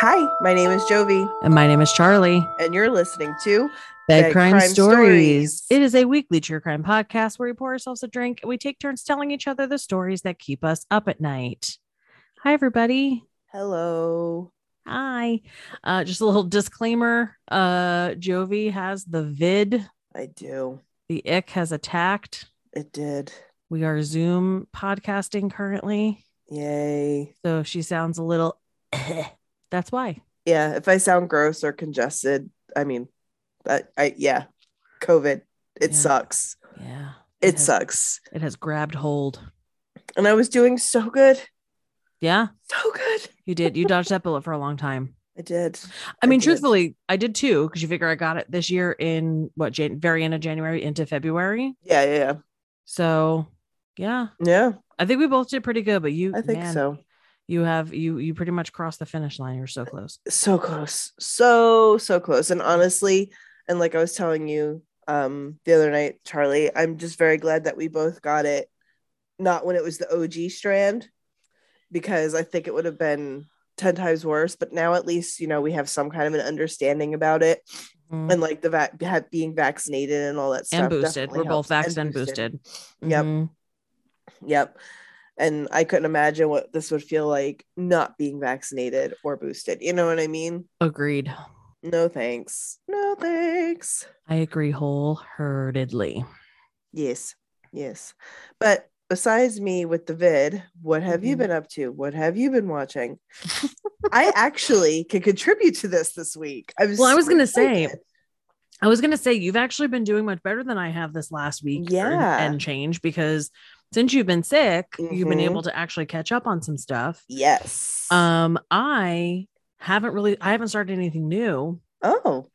Hi, my name is Jovi, And my name is Charlie. and you're listening to Bed, Bed crime, Crime stories. Stories. It is a weekly true crime podcast where we pour ourselves a drink and we take turns telling each other the stories that keep us up at night. Hi, everybody. Hello. Hi. Uh, just a little disclaimer. Uh, Jovi has the vid. I do. The ick has attacked. It did. We are Zoom podcasting currently. Yay. So she sounds a little, that's why. Yeah, if I sound gross or congested, I mean, that I yeah, COVID. It Yeah. sucks. Yeah. It has, sucks. It has grabbed hold. And I was doing so good. Yeah, So good. you did. You dodged that bullet for a long time. I did. I mean, did. truthfully, I did too, because you figure I got it this year in what Jan- very end of January into February. Yeah, yeah, yeah. So yeah, Yeah, I think we both did pretty good. But you, I think man, so. You have you you pretty much crossed the finish line. You're so close. so close so so close and honestly and like i was telling you um the other night charlie i'm just very glad that we both got it not when it was the og strand because i think it would have been 10 times worse but now at least you know we have some kind of an understanding about it Mhm. and like the ha- being vaccinated and all that stuff And boosted. We're both helps. vaxxed and boosted. Yep. Mhm. yep and i couldn't imagine what this would feel like not being vaccinated or boosted you know what i mean Agreed. No thanks. No thanks. I agree wholeheartedly. Yes. Yes. But besides me with the vid, what have you Mhm. been up to? What have you been watching? I actually can contribute to this this week. I'm Well, I was gonna say. I was gonna say you've actually been doing much better than I have this last week. Yeah. and change because since you've been sick, you've been Mhm. able to actually catch up on some stuff. yes. Um, I haven't really I haven't started anything new. oh,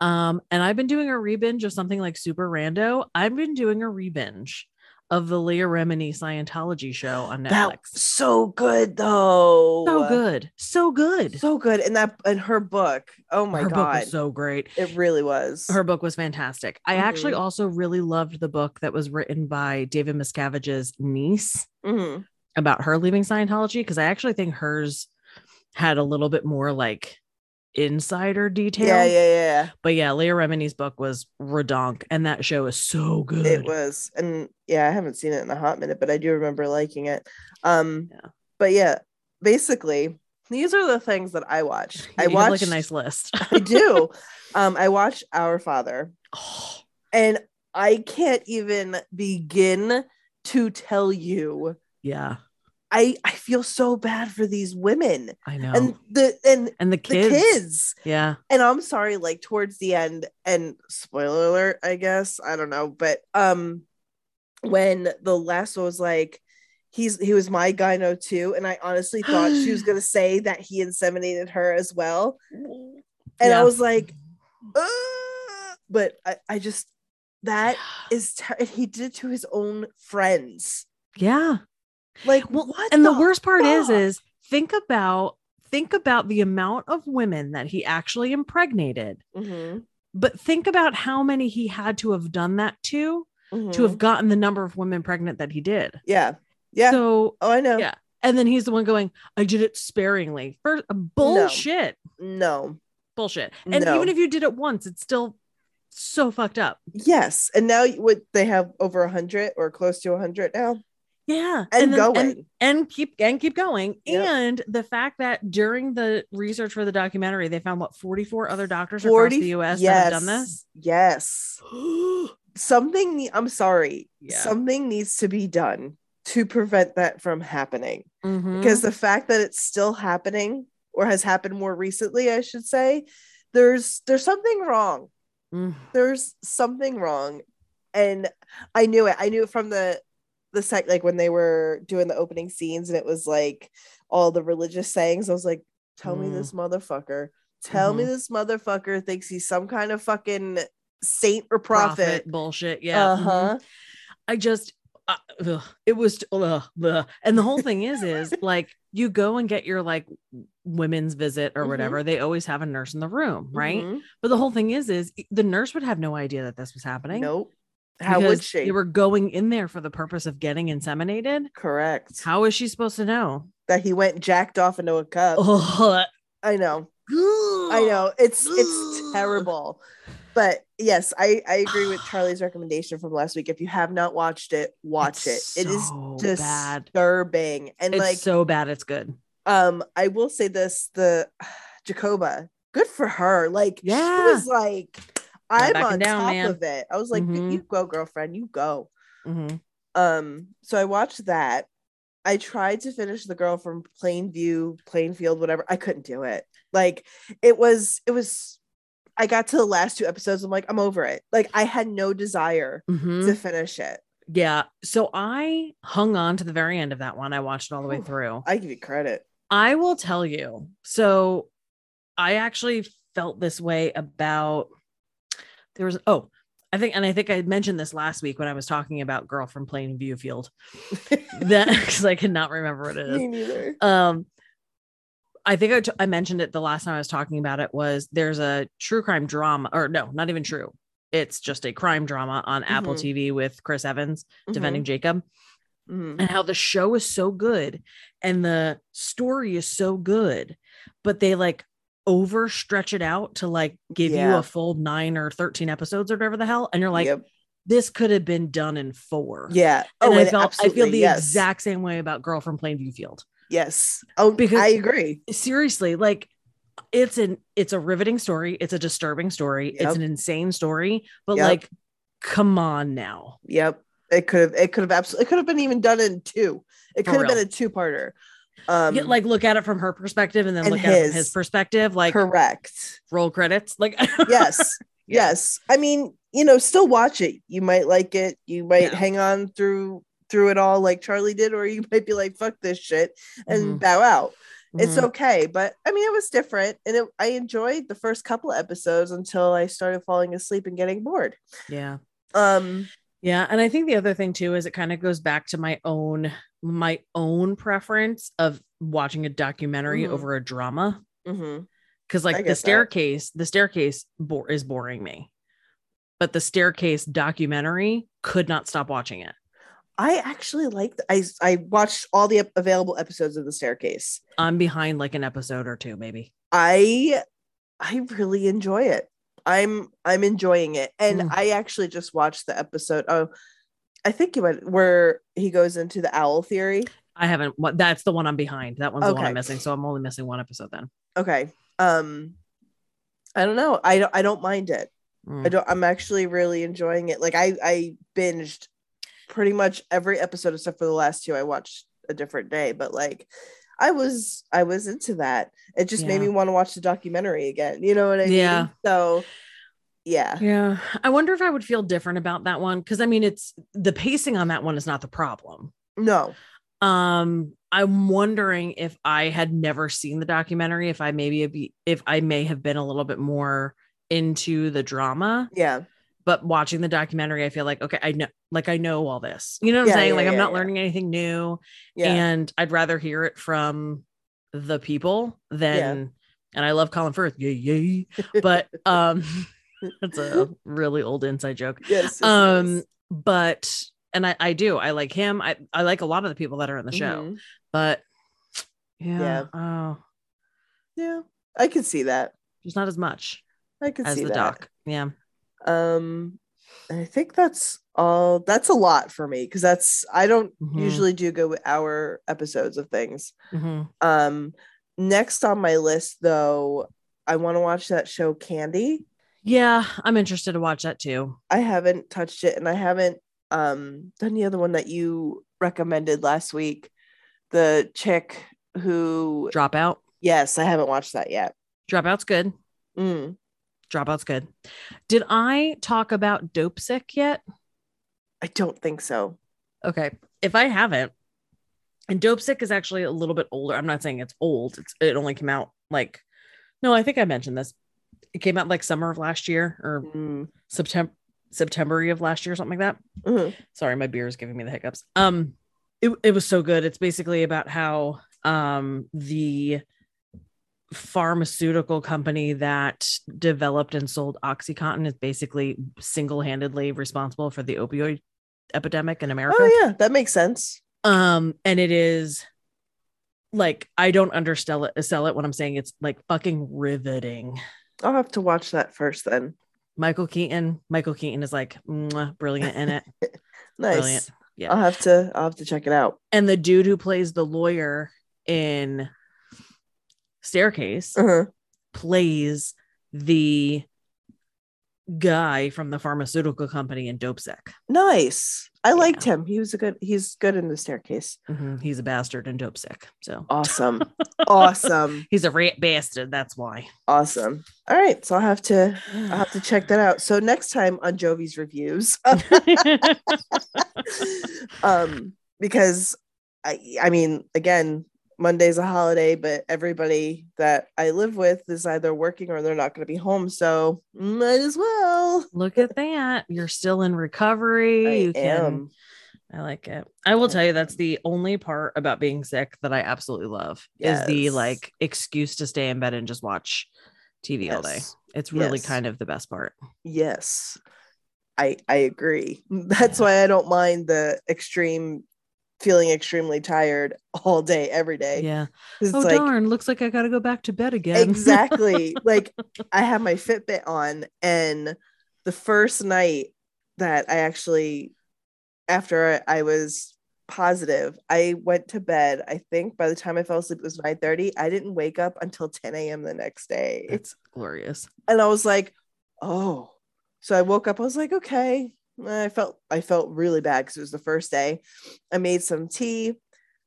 Um, and I've been doing a rebinge of something like super rando. I've been doing a rebinge of the Leah Remini Scientology show on that Netflix. so good though. so good. So good. So good. And that and her book. Oh my Her book god. was so great. it really was. Her book was fantastic. I actually Mhm. also really loved the book that was written by David Miscavige's niece Mhm. about her leaving Scientology because I actually think hers had a little bit more like insider detail. Yeah, yeah, yeah. But yeah, Leah Remini's book was redonk, and that show is so good. It was, and yeah, I haven't seen it in a hot minute, but I do remember liking it. Um, Yeah. but yeah, basically, these are the things that I watch. I watch like a nice list. I do. um, I watch Our Father, Oh, and I can't even begin to tell you. yeah, I I feel so bad for these women I know. and the and and the the kids. kids. Yeah. and I'm sorry, like towards the end, and spoiler alert, I guess I don't know, but um, when the last one was like, he's he was my gyno too, and I honestly thought she was gonna say that he inseminated her as well, and Yeah. I was like, "Ugh," but I I just that is ter- he did it to his own friends, Yeah. Like Well, what? and the, worst part is, fuck? is think about think about the amount of women that he actually impregnated. Mhm, But think about how many he had to have done that to to mhm. have gotten the number of women pregnant that he did. yeah, yeah. So oh, I know. yeah. And then he's the one going, I did it sparingly. First, bullshit. No, Bullshit. And No. even if you did it once, it's still so fucked up. Yes, and now what they have over a hundred or close to a hundred now, Yeah. and, then- going. and, and keep and keep going. Yep. And the fact that during the research for the documentary, they found what 44 other doctors 40 across the US yes, that have done this. Yes, something. I'm sorry. Yeah. Something needs to be done to prevent that from happening. Mhm. Because the fact that it's still happening or has happened more recently, I should say, there's there's something wrong. Mm. There's something wrong, and I knew it. I knew it from the the sec like when they were doing the opening scenes and it was like all the religious sayings. I was like, tell me Mm. this motherfucker. Tell me Mhm. this motherfucker thinks he's some kind of fucking saint or prophet. bullshit. Yeah. Uh huh. I just uh, ugh, it was ugh, ugh. and the whole thing is is like you go and get your like women's visit or whatever they always have a nurse in the room right Mhm. but the whole thing is is the nurse would have no idea that this was happening Nope. How would she? They were going in there for the purpose of getting inseminated. Correct. How is she supposed to know? that he went jacked off into a cup. Oh, I know. I know. It's it's terrible. But yes, I I agree with Charlie's recommendation from last week. If you have not watched it, watch It's it. It is so bad. disturbing. And It's like so bad it's good. um I will say this the Jacoba, good for her. Like Yeah. she was like I'm on down, top man. of it. I was like, Mhm. you go, girlfriend, you go. Mhm. Um, so I watched that. I tried to finish the girl from Plainview, Plainfield, whatever. I couldn't do it. Like it was, it was. I got to the last two episodes. I'm like, I'm over it. Like I had no desire Mhm. to finish it. Yeah. So I hung on to the very end of that one. I watched it all the way through. I give you credit. I will tell you. So I actually felt this way about there was oh, I think and I think I mentioned this last week when I was talking about Girl from Plain View Field. that because I cannot remember what it is. Me neither. Um I think I, t- I mentioned it the last time I was talking about it was there's a true crime drama or no, not even true. It's just a crime drama on Apple Mhm. TV with Chris Evans defending Mhm, Jacob mhm. and how the show is so good and the story is so good, but they like overstretch it out to like give you a full nine or 13 episodes or whatever the hell. And you're like, Yep. this could have been done in four. yeah. And oh, I and felt I feel the yes. exact same way about Girl from Plainview Field. yes. Oh, Because- I agree. Seriously, like it's an it's a riveting story, it's a disturbing story, Yep. it's an insane story, but Yep. like come on now. Yep. It could have. It could have absolutely. It could have been even done in two. It could have been a two-parter. Um, Yeah, like look at it from her perspective and then and look at it from his. his perspective, like correct. roll credits. Like yes Yeah. yes i mean you know still watch it you might like it you might Yeah. hang on through through it all like charlie did or you might be like fuck this shit and Mhm. bow out it's Mhm. okay but i mean it was different and it, i enjoyed the first couple episodes until i started falling asleep and getting bored yeah. um Yeah, and I think the other thing too is it kind of goes back to my own my own preference of watching a documentary Mhm. over a drama mhm. because like the that. staircase, the staircase bo- is boring me, but the staircase documentary could not stop watching it. i actually liked i i watched all the available episodes of the staircase I'm behind like an episode or two, maybe. I I really enjoy it. I'm I'm enjoying it. And Mm. I actually just watched the episode. Oh, I think you went where he goes into the owl theory. I haven't. What that's the one I'm behind. That one's the one I'm missing. So I'm only missing one episode then. Okay. Um I don't know. I don't I don't mind it. Mm. I don't I'm actually really enjoying it. Like I I binged pretty much every episode except for the last two I watched a different day, but like I was I was into that. It just made me want to watch the documentary again. You know what I mean? Yeah. So yeah. Yeah, I wonder if I would feel different about that one because I mean, it's the pacing on that one is not the problem. No. Um, I'm wondering if I had never seen the documentary, if I maybe be, if I may have been a little bit more into the drama, Yeah. But watching the documentary, I feel like okay, I know, like I know all this. You know what I'm saying? yeah, like I'm not learning anything new, and I'd rather hear it from the people than. And I love Colin Firth, yay yay, but um, that's a really old inside joke yes. um but and I, I do i like him i i like a lot of the people that are in the show Mhm. but yeah, Yeah. oh Yeah. I can see that. just not as much I can as see the that. doc yeah Um and I think that's all that's a lot for me because that's I don't Mhm. usually do good with hour episodes of things. Mhm. Um next on my list though, I want to watch that show Candy. yeah i'm interested to watch that too I haven't touched it and I haven't um done the other one that you recommended last week. The chick who dropout yes, I haven't watched that yet. dropout's good Mm. Dropout's good did i talk about dopesick yet I don't think so. okay if i haven't and dopesick is actually a little bit older i'm not saying it's old it's, it only came out like no i think i mentioned this it came out like summer of last year or Mm. September September of last year, or something like that. Mhm. Sorry, my beer is giving me the hiccups. Um, it, it was so good. It's basically about how um the pharmaceutical company that developed and sold OxyContin is basically single-handedly responsible for the opioid epidemic in America. Oh yeah, that makes sense. Um, and it is like I don't undersell it sell it when I'm saying it's like fucking riveting. I'll have to watch that first then. Michael Keaton, Michael Keaton is like brilliant in it. Nice. Brilliant. Yeah. I'll have to I'll have to check it out. And the dude who plays the lawyer in Staircase Uh-huh. plays the guy from the pharmaceutical company in Dopesick. Nice. I liked him. He was a good he's good in the staircase. Mhm. He's a bastard in Dopesick. So Awesome. awesome. he's a rat bastard. That's why. Awesome. All right. So I'll have to I'll have to check that out. So next time on Jovi's reviews, um, because I I mean, again, Monday's a holiday, but everybody that I live with is either working or they're not going to be home. So might as well. Look at that. You're still in recovery. I you can am. I like it. I will tell you that's mm. the only part about being sick that I absolutely love is the like excuse to stay in bed and just watch TV all day. It's really Yes. kind of the best part. Yes. I I agree. That's why I don't mind the extreme feeling extremely tired all day, every day yeah Oh like darn, looks like I got to go back to bed again. exactly like I have my Fitbit on, and the first night that I actually, after I was positive, I went to bed. I think by the time I fell asleep, it was nine thirty. I didn't wake up until ten a.m. the next day. It's glorious. and I was like, oh. So I woke up. I was like, okay. I felt I felt really bad because it was the first day. I made some tea.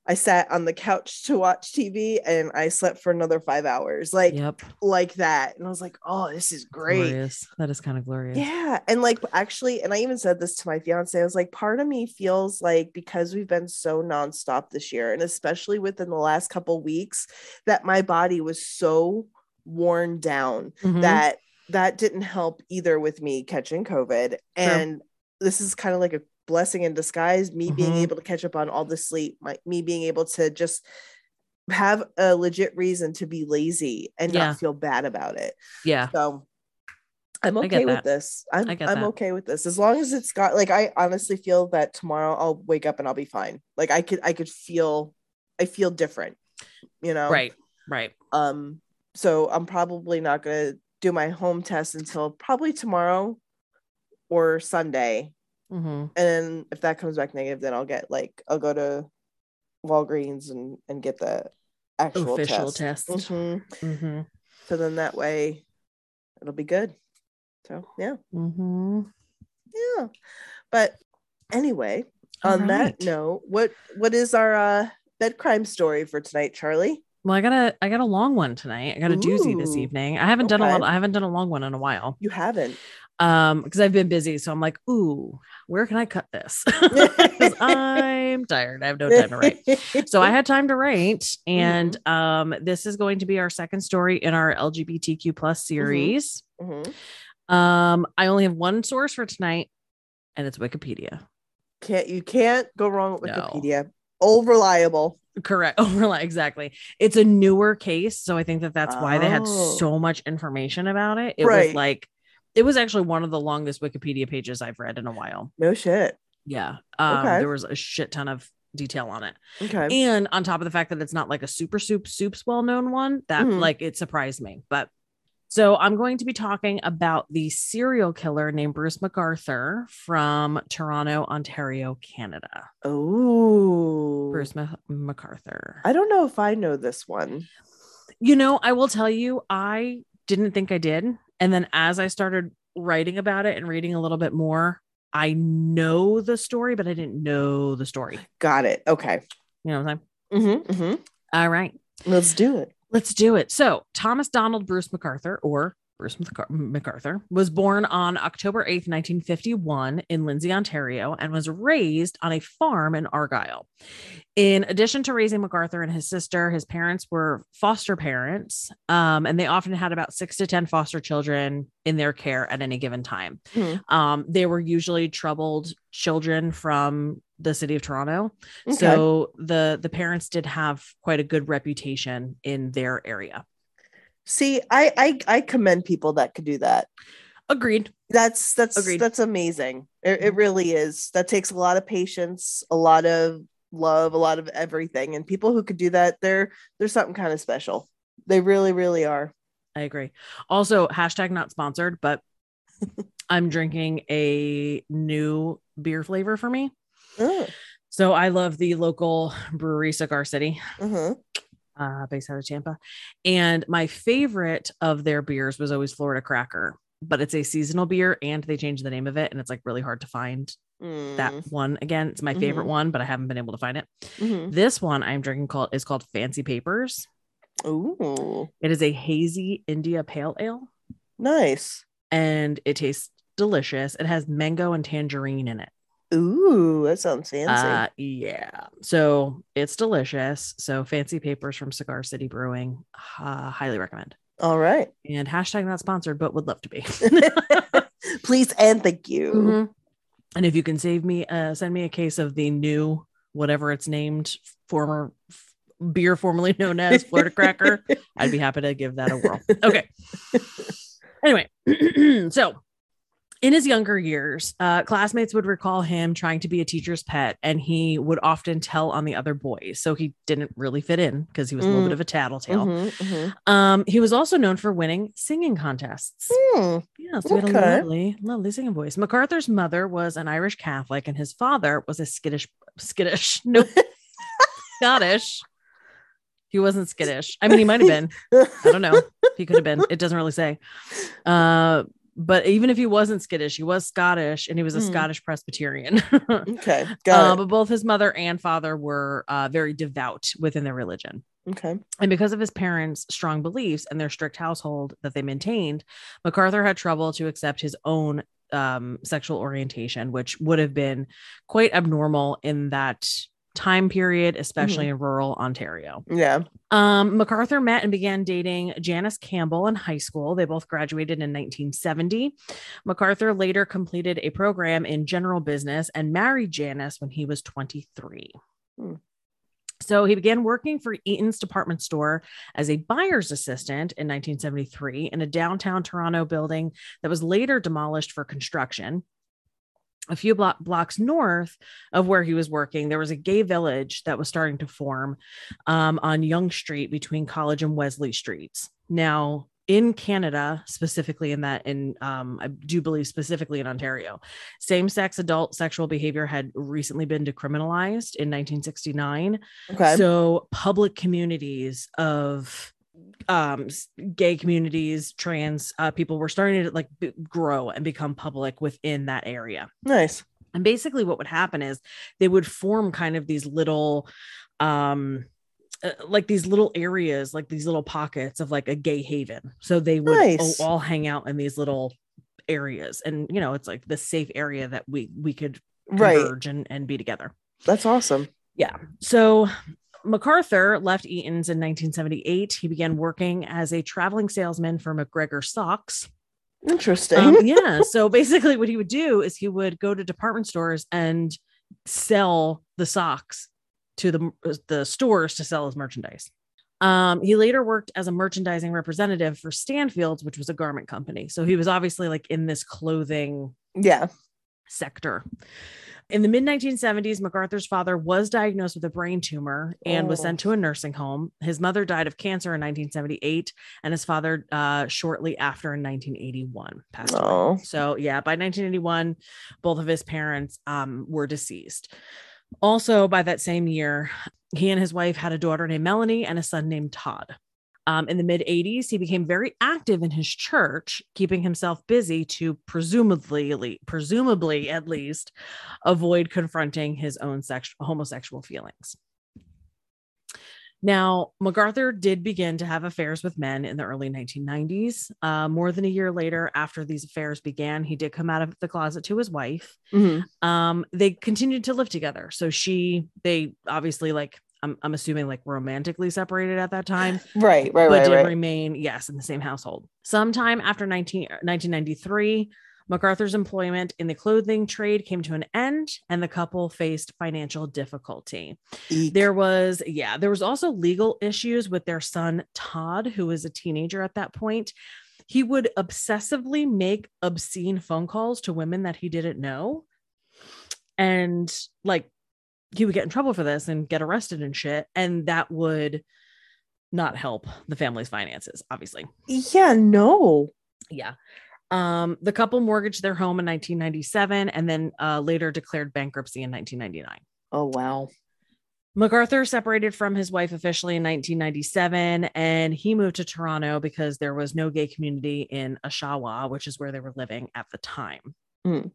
I sat on the couch to watch TV and I slept for another five hours, like Yep. like that. And I was like, oh, this is great. Glorious. That is kind of glorious. Yeah. And like actually, and I even said this to my fiance, I was like, part of me feels like because we've been so nonstop this year, and especially within the last couple weeks, that my body was so worn down Mhm. that that didn't help either with me catching COVID. And this is kind of like a blessing in disguise, me being Mhm. able to catch up on all the sleep, my, me being able to just have a legit reason to be lazy and Yeah. not feel bad about it. yeah. So I'm okay with this. I'm I'm that. okay with this. As long as it's got like I honestly feel that tomorrow I'll wake up and I'll be fine. Like I could I could feel I feel different, you know. Right. Right. Um so I'm probably not going to do my home test until probably tomorrow or Sunday. hmm And then if that comes back negative then I'll get like I'll go to Walgreens and and get the actual Official test. test. Mhm. hmm So then that way it'll be good. So yeah. hmm yeah but anyway All on that note what what is our uh bed crime story for tonight charlie Well, I got a I got a long one tonight. I got a doozy this evening. I haven't done a lot. I haven't done a long one in a while. you haven't Um, because I've been busy. So I'm like, ooh, where can I cut this I'm tired. I have no time to write. So I had time to write, and um, this is going to be our second story in our LGBTQ plus series. Mhm. Um, I only have one source for tonight, and it's Wikipedia. can't you can't go wrong with No. wikipedia all reliable Correct. Overlap. Exactly. It's a newer case. So I think that that's why they had Oh. so much information about it. It was like, it was actually one of the longest Wikipedia pages I've read in a while. no shit Yeah. Um, Okay. There was a shit ton of detail on it. okay And on top of the fact that it's not like a super soup soups well known one, that Mhm. like it surprised me. But so I'm going to be talking about the serial killer named Bruce MacArthur from Toronto, Ontario, Canada. oh Bruce Ma- MacArthur. i don't know if i know this one You know, I will tell you, I didn't think I did. And then as I started writing about it and reading a little bit more, I know the story, but I didn't know the story. got it okay You know what I'm saying? mm-hmm, mm-hmm. All right, let's do it let's do it. So, Thomas Donald Bruce MacArthur, or Bruce MacArthur, was born on October 8th, 1951, in Lindsay, Ontario, and was raised on a farm in Argyle. In addition to raising MacArthur and his sister, his parents were foster parents, um, and they often had about six to 10 foster children in their care at any given time. Mhm. Um, they were usually troubled children from the city of Toronto. Okay. So the the parents did have quite a good reputation in their area. See I, I i commend people that could do that Agreed. that's that's Agreed. that's amazing it, Mm-hmm. it really is that takes a lot of patience a lot of love, a lot of everything. And people who could do that, they're they're something kind of special. They really, really are. I agree. Also, hashtag not sponsored, but I'm drinking a new beer flavor for me. Oh, So I love the local brewery, Cigar City, uh-huh. Uh, based out of Tampa. And my favorite of their beers was always Florida Cracker, but it's a seasonal beer and they changed the name of it. And it's like really hard to find that Mm, one again. It's my favorite Mhm. one, but I haven't been able to find it. mhm. This one I'm drinking called is called Fancy Papers. Ooh, It is a hazy India pale ale nice. and it tastes delicious. It has mango and tangerine in it. Ooh, that sounds fancy. Uh, yeah. So it's delicious. So fancy papers from Cigar City Brewing. Uh, highly recommend. All right. And hashtag not sponsored, but would love to be. Please and thank you. Mhm. And if you can save me, uh, send me a case of the new, whatever it's named, former f- beer formerly known as Florida Cracker. I'd be happy to give that a whirl. Okay. Anyway, so in his younger years, uh, classmates would recall him trying to be a teacher's pet, and he would often tell on the other boys. So he didn't really fit in because he was a little Mm. bit of a tattletale. Mhm, mhm. Um, he was also known for winning singing contests. Hmm, Yeah, so he had a Okay. lovely, lovely singing voice. MacArthur's mother was an Irish Catholic, and his father was a skittish, skittish, nope, Scottish. He wasn't skittish. I mean, he might have been. I don't know. He could have been. It doesn't really say. Uh, but even if he wasn't skittish, he was Scottish, and he was a Hmm. Scottish Presbyterian. Okay, got Uh, but both his mother and father were uh, very devout within their religion. Okay. And because of his parents' strong beliefs and their strict household that they maintained, MacArthur had trouble to accept his own um, sexual orientation, which would have been quite abnormal in that time period, especially in rural Ontario. Yeah. Um, MacArthur met and began dating Janice Campbell in high school. They both graduated in 1970. MacArthur later completed a program in general business and married Janice when he was 23. Hmm. So he began working for Eaton's department store as a buyer's assistant in 1973 in a downtown Toronto building that was later demolished for construction. A few blo- blocks north of where he was working, there was a gay village that was starting to form um, on Yonge Street between College and Wellesley Streets. Now, in Canada, specifically in that, in um, I do believe specifically in Ontario, same sex adult sexual behavior had recently been decriminalized in 1969. Okay. So, public communities of um gay communities trans uh, people were starting to like b- grow and become public within that area nice. and basically what would happen is they would form kind of these little um uh, like these little areas like these little pockets of like a gay haven so they would Nice. all, all hang out in these little areas and you know it's like the safe area that we we could Right. converge and, and be together That's awesome. Yeah. So MacArthur left Eaton's in 1978. He began working as a traveling salesman for McGregor Socks. Interesting. Um, yeah. So basically, what he would do is he would go to department stores and sell the socks to the, the stores to sell his merchandise. Um, he later worked as a merchandising representative for Stanfield's, which was a garment company. So he was obviously like in this clothing yeah. sector. In the mid 1970s, MacArthur's father was diagnosed with a brain tumor and was Oh. sent to a nursing home. His mother died of cancer in 1978, and his father, uh, shortly after in 1981, passed away. Oh. So, yeah, by 1981, both of his parents um, were deceased. Also, by that same year, he and his wife had a daughter named Melanie and a son named Todd. Um, in the mid 80s, he became very active in his church, keeping himself busy to presumably, presumably at least, avoid confronting his own sexual homosexual feelings. Now, MacArthur did begin to have affairs with men in the early 1990s. Uh, more than a year later, after these affairs began, he did come out of the closet to his wife Mhm. um they continued to live together so she they obviously like i'm, I'm assuming like romantically separated at that time Right. Right. but Right. But did Right. remain yes in the same household sometime after 19, uh, 1993 macarthur's employment in the clothing trade came to an end and the couple faced financial difficulty Eek. there was yeah there was also legal issues with their son todd who was a teenager at that point he would obsessively make obscene phone calls to women that he didn't know and like he would get in trouble for this and get arrested and shit. And that would not help the family's finances, obviously. Yeah, no. Yeah. Um, the couple mortgaged their home in 1997 and then uh, later declared bankruptcy in 1999. Oh, wow. MacArthur separated from his wife officially in 1997 and he moved to Toronto because there was no gay community in Oshawa, which is where they were living at the time. Mm.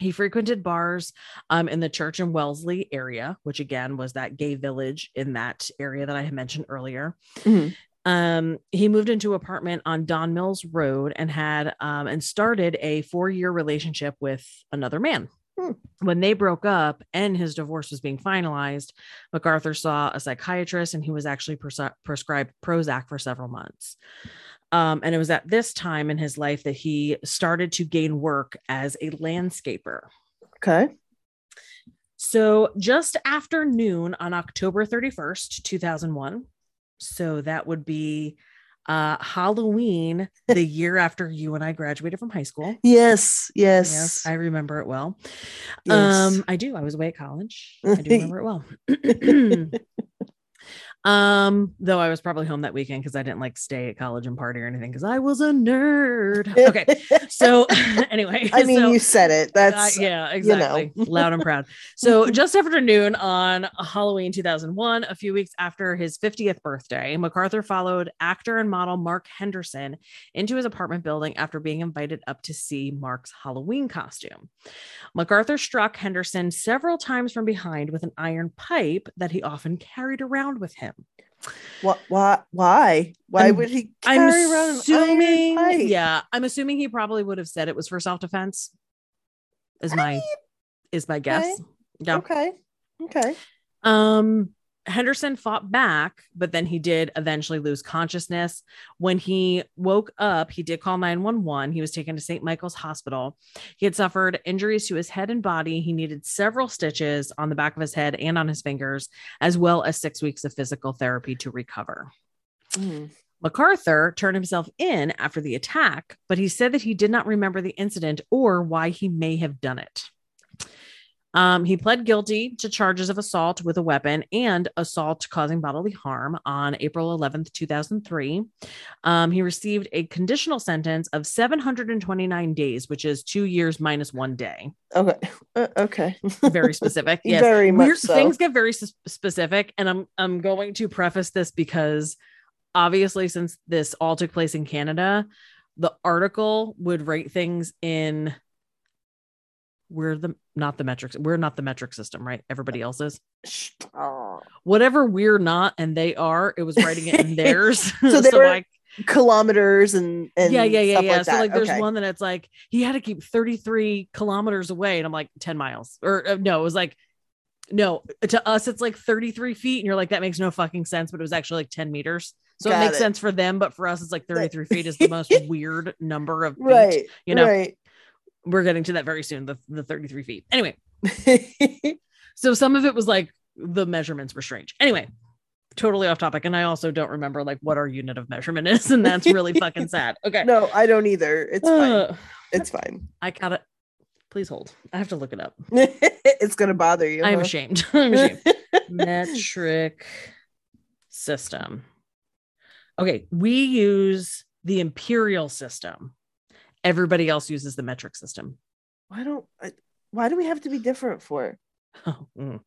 He frequented bars um, in the Church and Wellesley area, which again was that gay village in that area that I had mentioned earlier. Mhm. Um, he moved into an apartment on Don Mills Road and had um, and started a four year relationship with another man. Hmm. When they broke up and his divorce was being finalized, MacArthur saw a psychiatrist and he was actually pres- prescribed Prozac for several months. Um, and it was at this time in his life that he started to gain work as a landscaper. Okay. So just after noon on October 31st, 2001. So that would be uh Halloween, the year after you and I graduated from high school. Yes. Yes. Yes, I remember it well. Yes. Um, I do. I was away at college. I do remember it well. um, though I was probably home that weekend because I didn't like stay at college and party or anything because I was a nerd. Okay. So anyway, I mean, so- you said it. uh, That's yeah, know. exactly. Loud and proud. So, just after noon on Halloween 2001, a few weeks after his 50th birthday, MacArthur followed actor and model Mark Henderson into his apartment building after being invited up to see Mark's Halloween costume. MacArthur struck Henderson several times from behind with an iron pipe that he often carried around with him. Why? Why? Why, why I'm- would he I'm carry around an assuming, iron pipe? yeah, I'm assuming he probably would have said it was for self defense. Is my is my guess. Yeah. Okay. Okay. Um, Henderson fought back, but then he did eventually lose consciousness. When he woke up, he did call 911. He was taken to St. Michael's Hospital. He had suffered injuries to his head and body. He needed several stitches on the back of his head and on his fingers, as well as six weeks of physical therapy to recover. Mm. MacArthur turned himself in after the attack, but he said that he did not remember the incident or why he may have done it. Um, he pled guilty to charges of assault with a weapon and assault causing bodily harm on April 11th, 2003. Um, he received a conditional sentence of 729 days, which is two years minus one day. Okay. Uh, okay. Very specific. yes. Very much Weird so. things get very s- specific, and I'm I'm going to preface this because obviously, since this all took place in Canada, the article would rate things in we're the not the metrics we're not the metric system right everybody else is Oh. whatever we're not and they are it was writing it in theirs So they were I- Kilometers and and yeah yeah yeah yeah Like so that. like there's okay. one that it's like he had to keep 33 kilometers away and i'm like 10 miles or uh, no it was like no to us it's like 33 feet and you're like that makes no fucking sense but it was actually like 10 meters so Got it makes it. sense for them but for us it's like 33 feet is the most weird number of feet Right. you know Right. We're getting to that very soon the, the 33 feet anyway so some of it was like the measurements were strange anyway totally off topic and i also don't remember like what our unit of measurement is and that's really fucking sad okay no, I don't either. It's fine. Uh, It's fine. i gotta please hold i have to look it up it's gonna bother you. i'm huh? ashamed i'm ashamed metric system okay we use the imperial system everybody else uses the metric system Why don't? I, why do we have to be different for? oh, mm.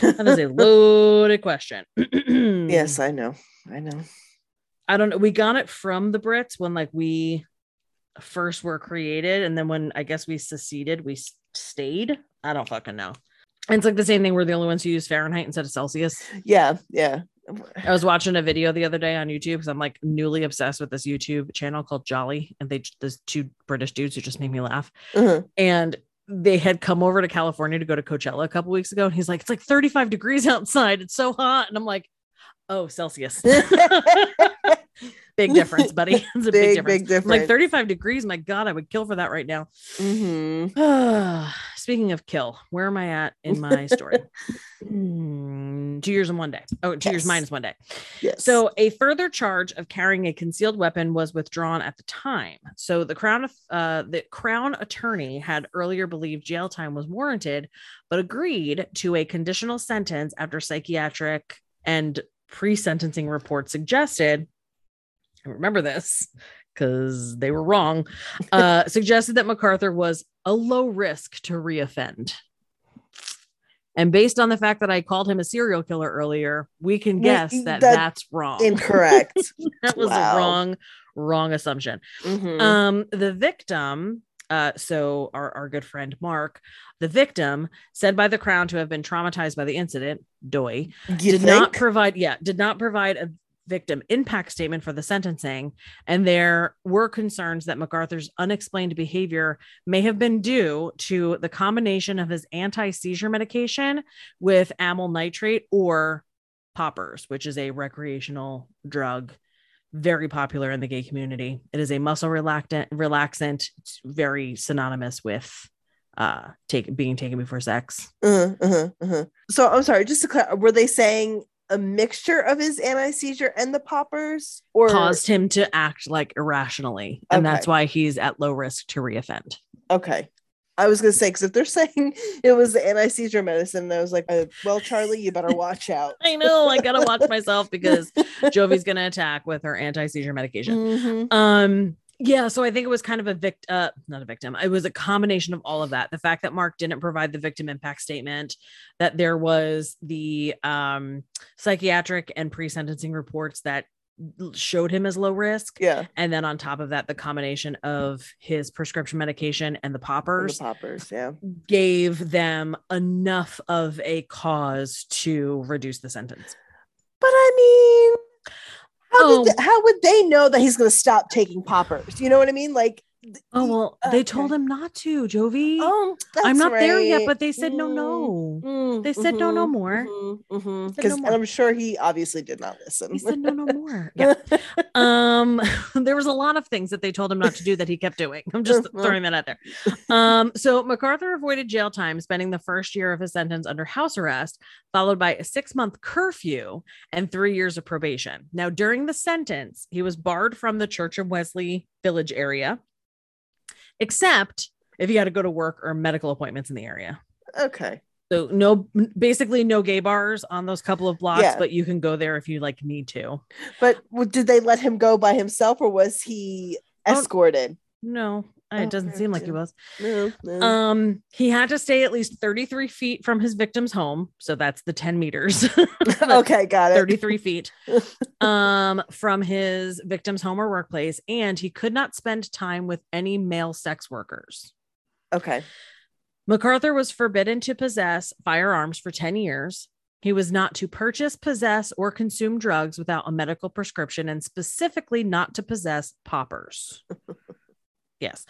that is a loaded question yes, I know. I know. I don't know. We got it from the Brits when like we first were created, and then when I guess we seceded, we stayed. I don't fucking know. And it's like the same thing. We're the only ones who use Fahrenheit instead of Celsius. Yeah. Yeah. I was watching a video the other day on YouTube because I'm like newly obsessed with this YouTube channel called Jolly, and they there's two British dudes who just made me laugh. Uh-huh. And they had come over to California to go to Coachella a couple weeks ago, and he's like, "It's like 35 degrees outside. It's so hot," and I'm like, "Oh, Celsius." big difference, buddy. It's a big, big, difference. big difference. Like 35 degrees. My God, I would kill for that right now. Mm-hmm. Speaking of kill, where am I at in my story? Hmm, two years and one day. Oh, two years minus one day. Yes. So, a further charge of carrying a concealed weapon was withdrawn at the time. So, the crown, uh, the crown attorney had earlier believed jail time was warranted, but agreed to a conditional sentence after psychiatric and pre-sentencing reports suggested. Remember this because they were wrong. Uh, suggested that MacArthur was a low risk to reoffend. And based on the fact that I called him a serial killer earlier, we can guess that, that- that's wrong. incorrect. that was Wow. a wrong, wrong assumption. Mhm. Um, the victim, uh, so our, our good friend Mark, the victim, said by the crown to have been traumatized by the incident, Doy, you did think? not provide, yeah, did not provide a victim impact statement for the sentencing. And there were concerns that MacArthur's unexplained behavior may have been due to the combination of his anti seizure medication with amyl nitrate or poppers, which is a recreational drug very popular in the gay community. It is a muscle relaxant, relaxant, very synonymous with uh take being taken before sex. Uh-huh, uh-huh, uh-huh. So I'm sorry, just to clarify, were they saying a mixture of his anti-seizure and the poppers or caused him to act like irrationally. And Okay. that's why he's at low risk to reoffend. okay i was gonna say because if they're saying it was the anti-seizure medicine i was like uh, well charlie you better watch out I know I gotta watch myself because Jovi's gonna attack with her anti-seizure medication. Mhm. Um yeah, so I think it was kind of a victim, uh not a victim. It was a combination of all of that. The fact that Mark didn't provide the victim impact statement, that there was the um psychiatric and pre-sentencing reports that showed him as low risk. yeah And then on top of that, the combination of his prescription medication and the and the poppers poppers yeah gave them enough of a cause to reduce the sentence. but i mean how, Oh. how would they know that he's gonna stop taking poppers you know what i mean like Oh well, they told him not to, Jovi. oh I'm not there yet, but they said no, Mm. no. Mm, They said no, no more. mhm, mhm. No. I'm sure he obviously did not listen. He said no, no more. Yeah. um, there was a lot of things that they told him not to do that he kept doing. I'm just Mhm. throwing that out there. Um, so MacArthur avoided jail time, spending the first year of his sentence under house arrest, followed by a six month curfew and three years of probation. Now, during the sentence, he was barred from the Church of Wellesley Village area, except if you had to go to work or medical appointments in the area. okay. So no, basically no gay bars on those couple of blocks, Yeah. but you can go there if you like need to. But did they let him go by himself or was he Oh, escorted? No, Oh, it doesn't seem like he was. No, no. Um, he had to stay at least 33 feet from his victim's home. So that's the 10 meters. okay, got it. 33 feet um from his victim's home or workplace and he could not spend time with any male sex workers Okay. macarthur was forbidden to possess firearms for 10 years he was not to purchase possess or consume drugs without a medical prescription and specifically not to possess poppers yes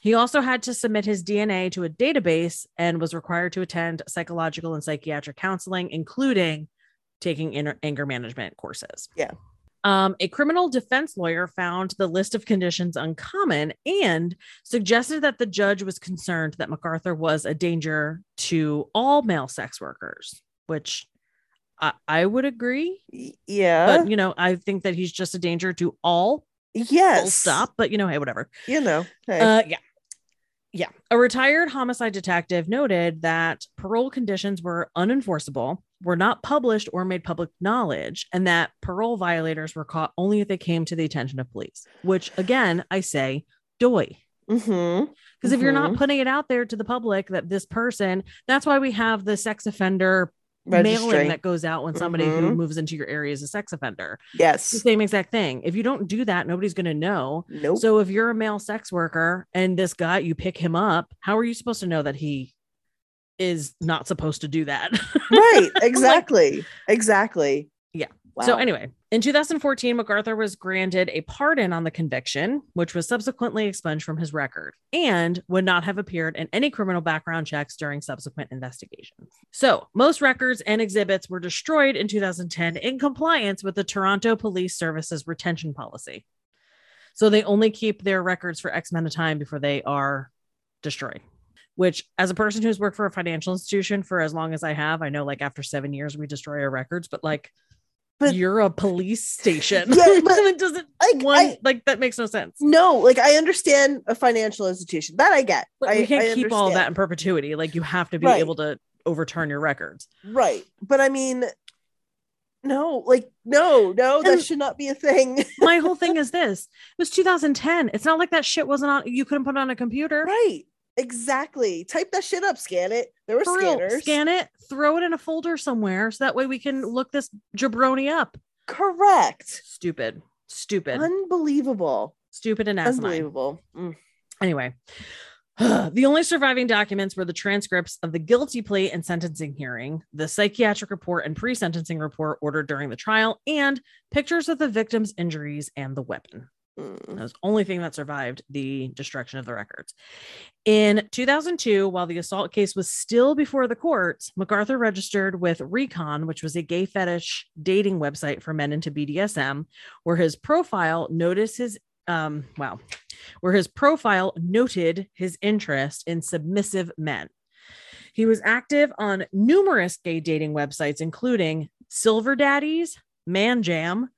he also had to submit his DNA to a database and was required to attend psychological and psychiatric counseling, including taking inner anger management courses. Yeah. Um, a criminal defense lawyer found the list of conditions uncommon and suggested that the judge was concerned that MacArthur was a danger to all male sex workers, which I, I would agree. Yeah. But, you know, I think that he's just a danger to all, yes. full stop. But, you know, hey, whatever. You know. Hey. Uh, yeah. Yeah. A retired homicide detective noted that parole conditions were unenforceable, were not published or made public knowledge, and that parole violators were caught only if they came to the attention of police, which again, I say, doy. mm-hmm. Because if you're not Mhm. putting it out there to the public that this person, that's why we have the sex offender Registry. mailing that goes out when somebody who Mhm. moves into your area is a sex offender. It's the Yes. same exact thing. If you don't do that, nobody's going to know. Nope. So if you're a male sex worker and this guy, you pick him up, how are you supposed to know that he is not supposed to do that? right. Exactly. exactly. Yeah. Wow. So anyway, In 2014, MacArthur was granted a pardon on the conviction, which was subsequently expunged from his record and would not have appeared in any criminal background checks during subsequent investigations. So, most records and exhibits were destroyed in 2010 in compliance with the Toronto Police Service's retention policy. So, they only keep their records for X amount of time before they are destroyed. Which, as a person who's worked for a financial institution for as long as I have, I know like after seven years we destroy our records, but like But- you're a police station. Yeah, but, it doesn't like, one I- like that makes no sense. No, like I understand a financial institution that I get. But I, you can't I keep all that in perpetuity. Like you have to be Right. able to overturn your records. right. But I mean, no, like no, no, that should not be a thing. My whole thing is this: it was 2010. It's not like that shit wasn't on. You couldn't put it on a computer. right. Exactly. Type that shit up, scan it. There were For real. scanners. Scan it, throw it in a folder somewhere, so that way we can look this jabroni up. Correct. Stupid, stupid, Unbelievable. stupid, and asinine. Unbelievable. Mm. Anyway, the only surviving documents were the transcripts of the guilty plea and sentencing hearing, the psychiatric report and pre sentencing report ordered during the trial, and pictures of the victim's injuries and the weapon. Mm. That was the only thing that survived the destruction of the records. In 2002, while the assault case was still before the courts, MacArthur registered with Recon, which was a gay fetish dating website for men into BDSM, where his profile noticed his um where his profile noted his interest in submissive men. He was active on numerous gay dating websites, including Silver Daddies, Man Jam,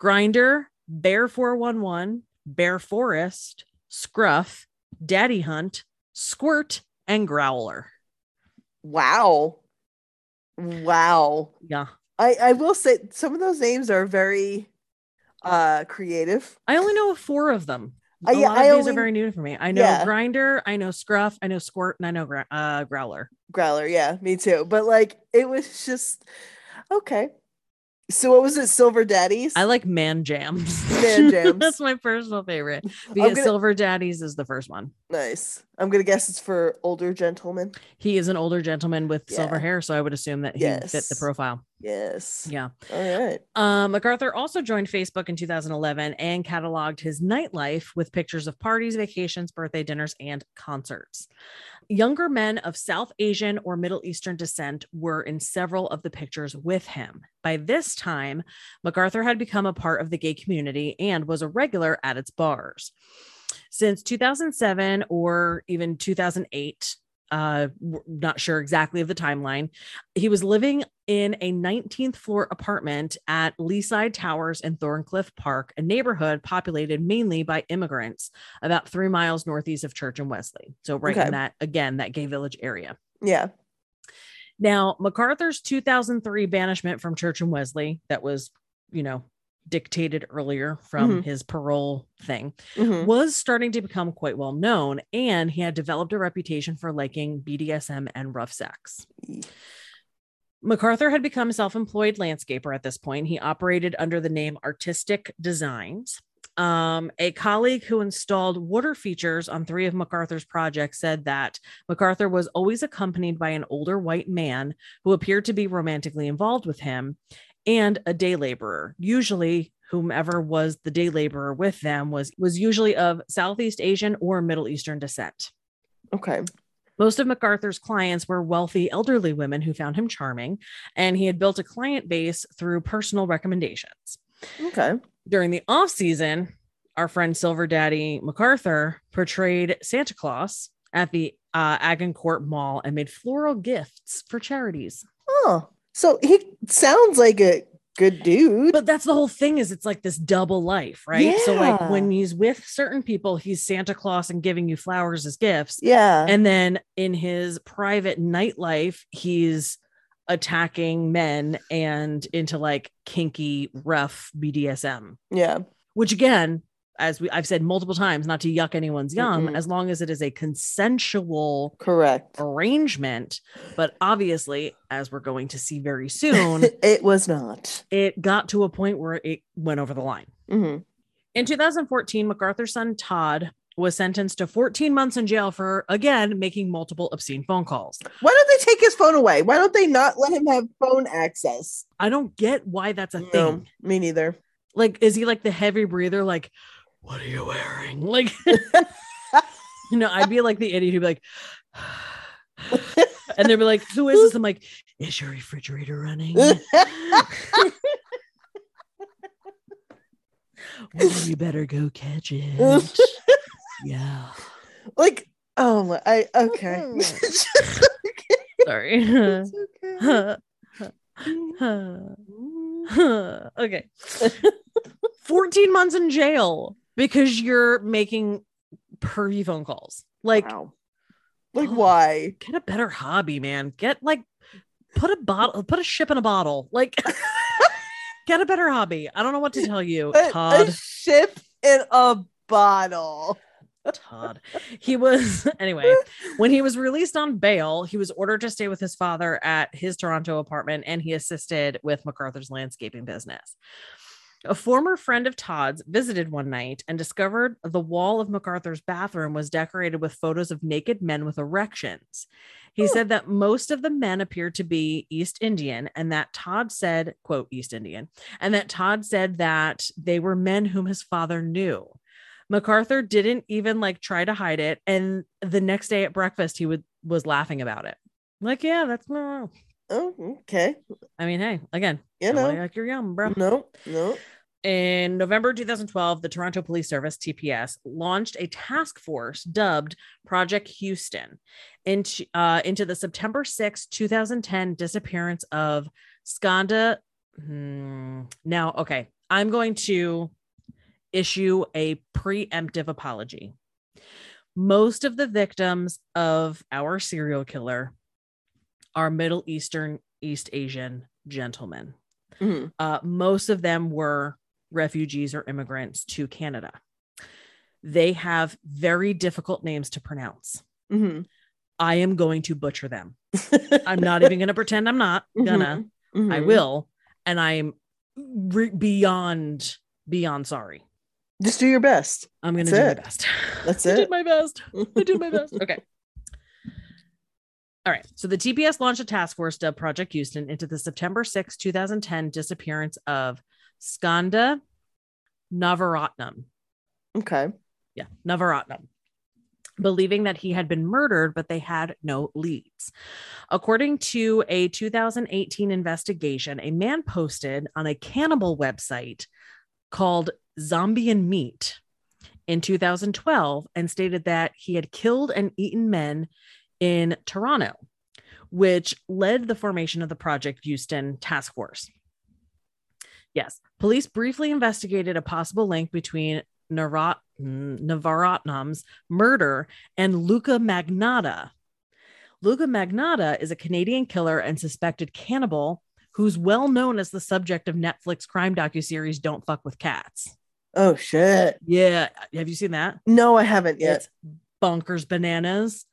Grindr, Bear 411, Bear Forest, Scruff, Daddy Hunt, Squirt, and Growler. Wow. Wow. Yeah. I, I will say some of those names are very uh creative. I only know four of them. I- A yeah, lot I of these only- are very new for me. I know Yeah. Grindr, I know Scruff, I know Squirt, and I know Gra- uh, Growler. Growler, yeah, me too. But like it was just okay. So what was it? Silver Daddies? I like Man Jams. Man Jams. That's my personal favorite. Because gonna- Silver Daddies is the first one. Nice. I'm gonna guess it's for older gentlemen. He is an older gentleman with silver hair, so I would assume that he fit the profile. Yes. Yeah. All right. Um, MacArthur also joined Facebook in 2011 and cataloged his nightlife with pictures of parties, vacations, birthday dinners, and concerts. Younger men of South Asian or Middle Eastern descent were in several of the pictures with him. By this time, MacArthur had become a part of the gay community and was a regular at its bars. Since 2007 or even 2008, uh, not sure exactly of the timeline, he was living in a 19th floor apartment at Leaside Towers in Thorncliffe Park, a neighborhood populated mainly by immigrants about three miles northeast of Church and Wellesley. So, right Okay. in that, again, that gay village area. Yeah. Now, MacArthur's 2003 banishment from Church and Wellesley, that was, you know, dictated earlier from Mhm. his parole thing, Mhm. was starting to become quite well known, and he had developed a reputation for liking BDSM and rough sex. MacArthur had become a self employed landscaper at this point. He operated under the name Artistic Designs. Um, a colleague who installed water features on three of MacArthur's projects said that MacArthur was always accompanied by an older white man who appeared to be romantically involved with him and a day laborer. Usually, whomever was the day laborer with them was was usually of Southeast Asian or Middle Eastern descent. Okay. Most of MacArthur's clients were wealthy elderly women who found him charming, and he had built a client base through personal recommendations. Okay. During the off season, our friend Silver Daddy MacArthur portrayed Santa Claus at the uh, Agincourt Mall and made floral gifts for charities. Oh, so he sounds like a good dude. But that's the whole thing is it's like this double life, right? Yeah. So like when he's with certain people, he's Santa Claus and giving you flowers as gifts. yeah. And then in his private nightlife, he's attacking men and into like kinky, rough BDSM, yeah. which again, as we I've said multiple times, not to yuck anyone's yum, Mm-mm. as long as it is a consensual Correct. arrangement. But obviously, as we're going to see very soon, it was not. it got to a point where it went over the line. Mhm. In 2014, MacArthur's son Todd was sentenced to 14 months in jail for again making multiple obscene phone calls. Why don't they take his phone away? Why don't they not let him have phone access? I don't get why that's a No, thing. me neither. Like, is he like the heavy breather? Like, what are you wearing? Like, you know, I'd be like the idiot who'd be like, and they'd be like, who is this? I'm like, is your refrigerator running? well, you better go catch it. yeah. like, oh my, I okay. Sorry. It's okay. okay. 14 months in jail because you're making pervy phone calls. Like, Wow. Like Oh. why? get a better hobby, man. Get like, put a bottle, put a ship in a bottle. Like, get a better hobby. I don't know what to tell you, A- A, ship in a bottle. Todd. He was, anyway, when he was released on bail, he was ordered to stay with his father at his Toronto apartment and he assisted with MacArthur's landscaping business. A former friend of Todd's visited one night and discovered the wall of MacArthur's bathroom was decorated with photos of naked men with erections. He Oh. said that most of the men appeared to be East Indian and that Todd said, quote, East Indian, and that Todd said that they were men whom his father knew. MacArthur didn't even like try to hide it. And the next day at breakfast, he would was laughing about it. Like, yeah, that's no. Oh, okay. I mean, hey, again, You know. like you're young, bro. No, no. In November 2012, the Toronto Police Service, TPS, launched a task force dubbed Project Houston into, uh, into the September 6, 2010 disappearance of Skanda. Hmm, now, okay, I'm going to issue a preemptive apology. Most of the victims of our serial killer are Middle Eastern, East Asian gentlemen Mhm. uh, most of them were refugees or immigrants to Canada. They have very difficult names to pronounce. Mhm. I am going to butcher them. I'm not even going to pretend I'm not gonna. Mhm. I will, and I'm re- beyond beyond sorry. Just do your best. I'm going to do my best. That's I it. did my best. I did my best. Okay. All right. So the TPS launched a task force dubbed Project Houston into the September 6, 2010 disappearance of Skanda Navaratnam. Okay. Yeah, Navaratnam. Believing that he had been murdered, but they had no leads. According to a 2018 investigation, a man posted on a cannibal website called Zombie and Meat in 2012 and stated that he had killed and eaten men in Toronto, which led the formation of the Project Houston Task Force. Yes, police briefly investigated a possible link between Narat- Navaratnam's murder and Luka Magnotta. Luka Magnotta is a Canadian killer and suspected cannibal who's well known as the subject of Netflix crime docuseries Don't Fuck with Cats. Oh shit. Yeah, have you seen that? No, I haven't yet. It's bonkers bananas.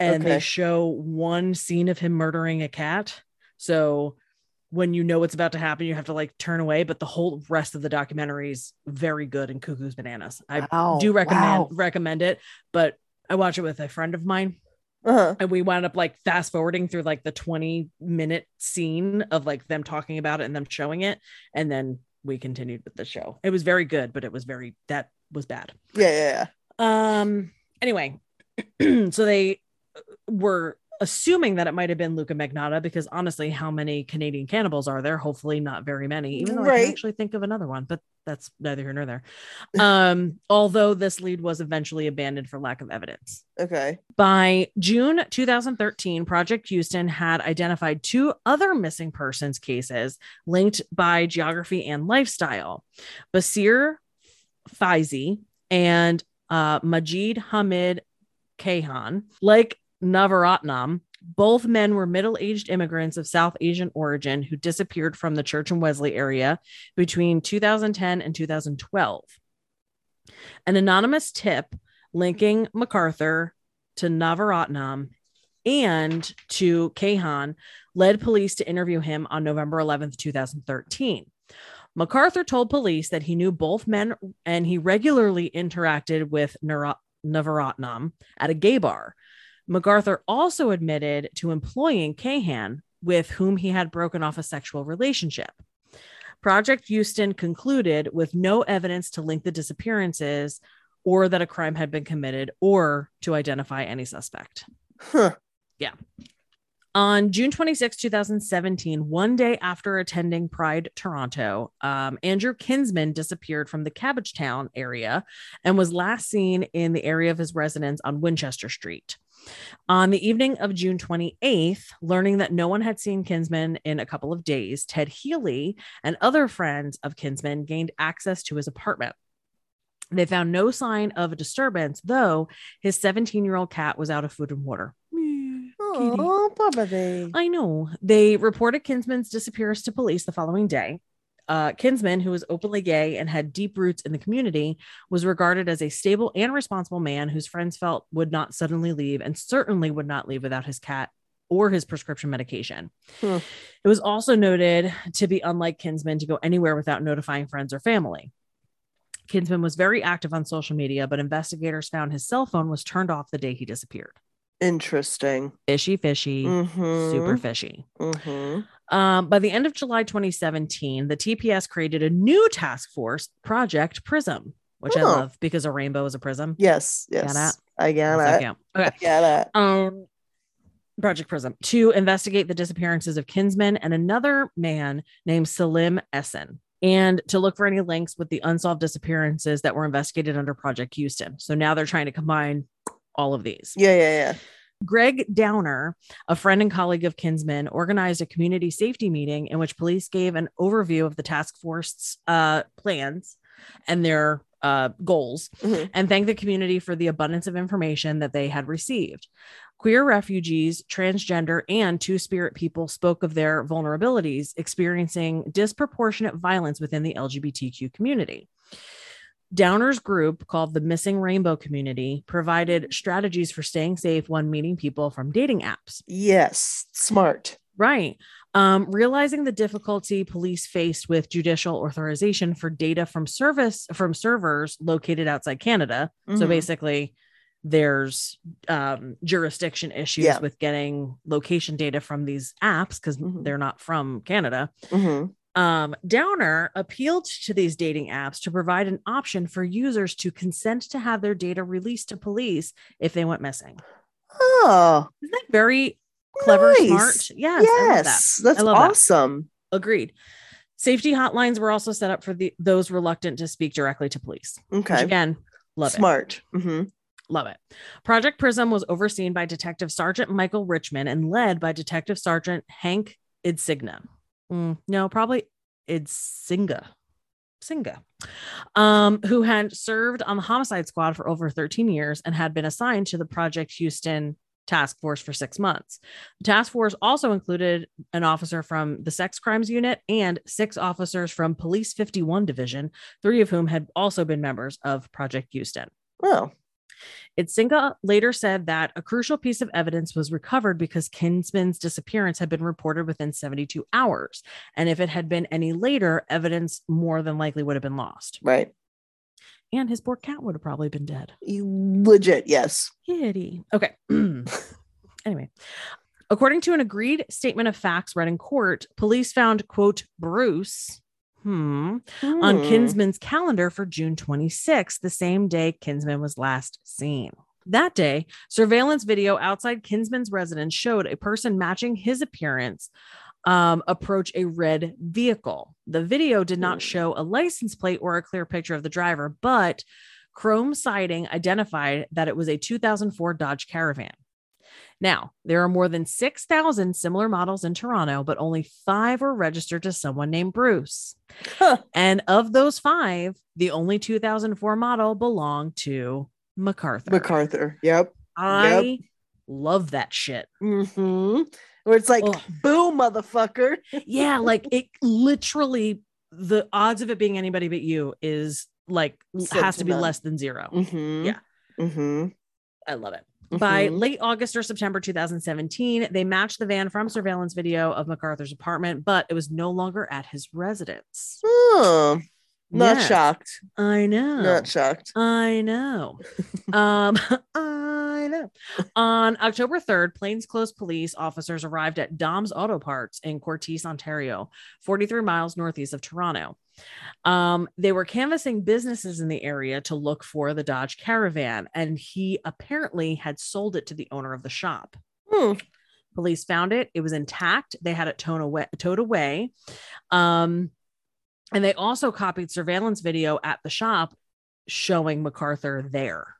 And they show one scene of him murdering a cat. So when you know what's about to happen, you have to like turn away. But the whole rest of the documentary is very good and cuckoo's bananas. I Wow. do recommend Wow. recommend it, but I watched it with a friend of mine Uh-huh. and we wound up like fast forwarding through like the 20 minute scene of like them talking about it and them showing it. And then we continued with the show. It was very good, but it was very that was bad. Yeah, yeah, yeah. Um. Anyway, so they were assuming that it might have been Luka Magnotta because honestly, how many Canadian cannibals are there? Hopefully, not very many. Even though I can actually think of another one, but that's neither here nor there. Um. although this lead was eventually abandoned for lack of evidence. Okay. By June 2013, Project Houston had identified two other missing persons cases linked by geography and lifestyle. Basir Faizi and uh, Majid Hamid Kayhan. Like Navaratnam, both men were middle aged immigrants of South Asian origin who disappeared from the Church and Wellesley area between 2010 and 2012. An anonymous tip linking MacArthur to Navaratnam and to Kayhan led police to interview him on November 11th, 2013. MacArthur told police that he knew both men and he regularly interacted with Navaratnam at a gay bar. MacArthur also admitted to employing Kayhan, with whom he had broken off a sexual relationship. Project Houston concluded with no evidence to link the disappearances or that a crime had been committed or to identify any suspect. Huh. On June 26, 2017, one day after attending Pride Toronto, um, Andrew Kinsman disappeared from the Cabbagetown area and was last seen in the area of his residence on Winchester Street. On the evening of June 28th, learning that no one had seen Kinsman in a couple of days, Ted Healy and other friends of Kinsman gained access to his apartment. They found no sign of a disturbance, though his 17 year old cat was out of food and water. Oh, I know. They reported Kinsman's disappearance to police the following day. Uh, Kinsman, who was openly gay and had deep roots in the community, was regarded as a stable and responsible man whose friends felt would not suddenly leave and certainly would not leave without his cat or his prescription medication. Hmm. It was also noted to be unlike Kinsman to go anywhere without notifying friends or family. Kinsman was very active on social media, but investigators found his cell phone was turned off the day he disappeared. Interesting. Fishy, fishy, Mhm. super fishy. Mhm. Um, by the end of July 2017, the TPS created a new task force, Project Prism, which I Oh. love because a rainbow is a prism. Yes. Yes. Got? I get it. okay. I get it. Um, Project Prism to investigate the disappearances of Kinsman and another man named Selim Esen, and to look for any links with the unsolved disappearances that were investigated under Project Houston. So now they're trying to combine all of these. Yeah. Yeah. Yeah. Greg Downer, a friend and colleague of Kinsman, organized a community safety meeting in which police gave an overview of the task force's uh, plans and their uh, goals Mhm. and thanked the community for the abundance of information that they had received. Queer refugees, transgender, and two spirit people spoke of their vulnerabilities, experiencing disproportionate violence within the LGBTQ community. Downer's group, called the Missing Rainbow Community, provided strategies for staying safe when meeting people from dating apps. Yes. Smart. Right. Um, realizing the difficulty police faced with judicial authorization for data from service from servers located outside Canada. So Mhm. basically, there's um, jurisdiction issues Yeah. with getting location data from these apps because Mhm. they're not from Canada. Mhm. Um, Downer appealed to these dating apps to provide an option for users to consent to have their data released to police if they went missing. Oh. Isn't that very clever, Nice. smart? Yes, love that. yes. That's love that. awesome. Agreed. Safety hotlines were also set up for the those reluctant to speak directly to police. Okay. again, love it. Smart. hmm Love it. Project Prism was overseen by Detective Sergeant Michael Richmond and led by Detective Sergeant Hank Idsinga. Mm, no, probably Idsinga. Singa, um, who had served on the homicide squad for over 13 years and had been assigned to the Project Houston task force for six months. The task force also included an officer from the sex crimes unit and six officers from Police 51 Division, three of whom had also been members of Project Houston. Oh. Idsinga later said that a crucial piece of evidence was recovered because Kinsman's disappearance had been reported within 72 hours. And if it had been any later, evidence more than likely would have been lost. Right. And his poor cat would have probably been dead. You legit. Yes. Kitty. Okay. anyway, according to an agreed statement of facts read in court, police found, quote, Bruce. Hmm, on Hmm. Kinsman's calendar for June 26th, the same day Kinsman was last seen. That day, surveillance video outside Kinsman's residence showed a person matching his appearance um, approach a red vehicle. The video did not Hmm. show a license plate or a clear picture of the driver, but Chrome sighting identified that it was a 2004 Dodge Caravan. Now, there are more than 6,000 similar models in Toronto, but only five were registered to someone named Bruce. Huh. And of those five, the only 2004 model belonged to MacArthur. MacArthur. Yep. I love that shit. hmm Where it's like, Ugh. boom, motherfucker. Yeah, like it literally, the odds of it being anybody but you is like Slim has to be less than 0 hmm Yeah. hmm I love it. By Mhm. late August or September 2017, they matched the van from surveillance video of MacArthur's apartment, but it was no longer at his residence. Oh. Not Yes, shocked. I know. Not shocked. I know. um, I know. On October 3rd, plainclothes police officers arrived at Dom's Auto Parts in Courtice, Ontario, 43 miles northeast of Toronto. Um, they were canvassing businesses in the area to look for the Dodge Caravan, and he apparently had sold it to the owner of the shop. Hmm. Police found it. It was intact. They had it towed away. Towed away. Um, and they also copied surveillance video at the shop showing MacArthur there.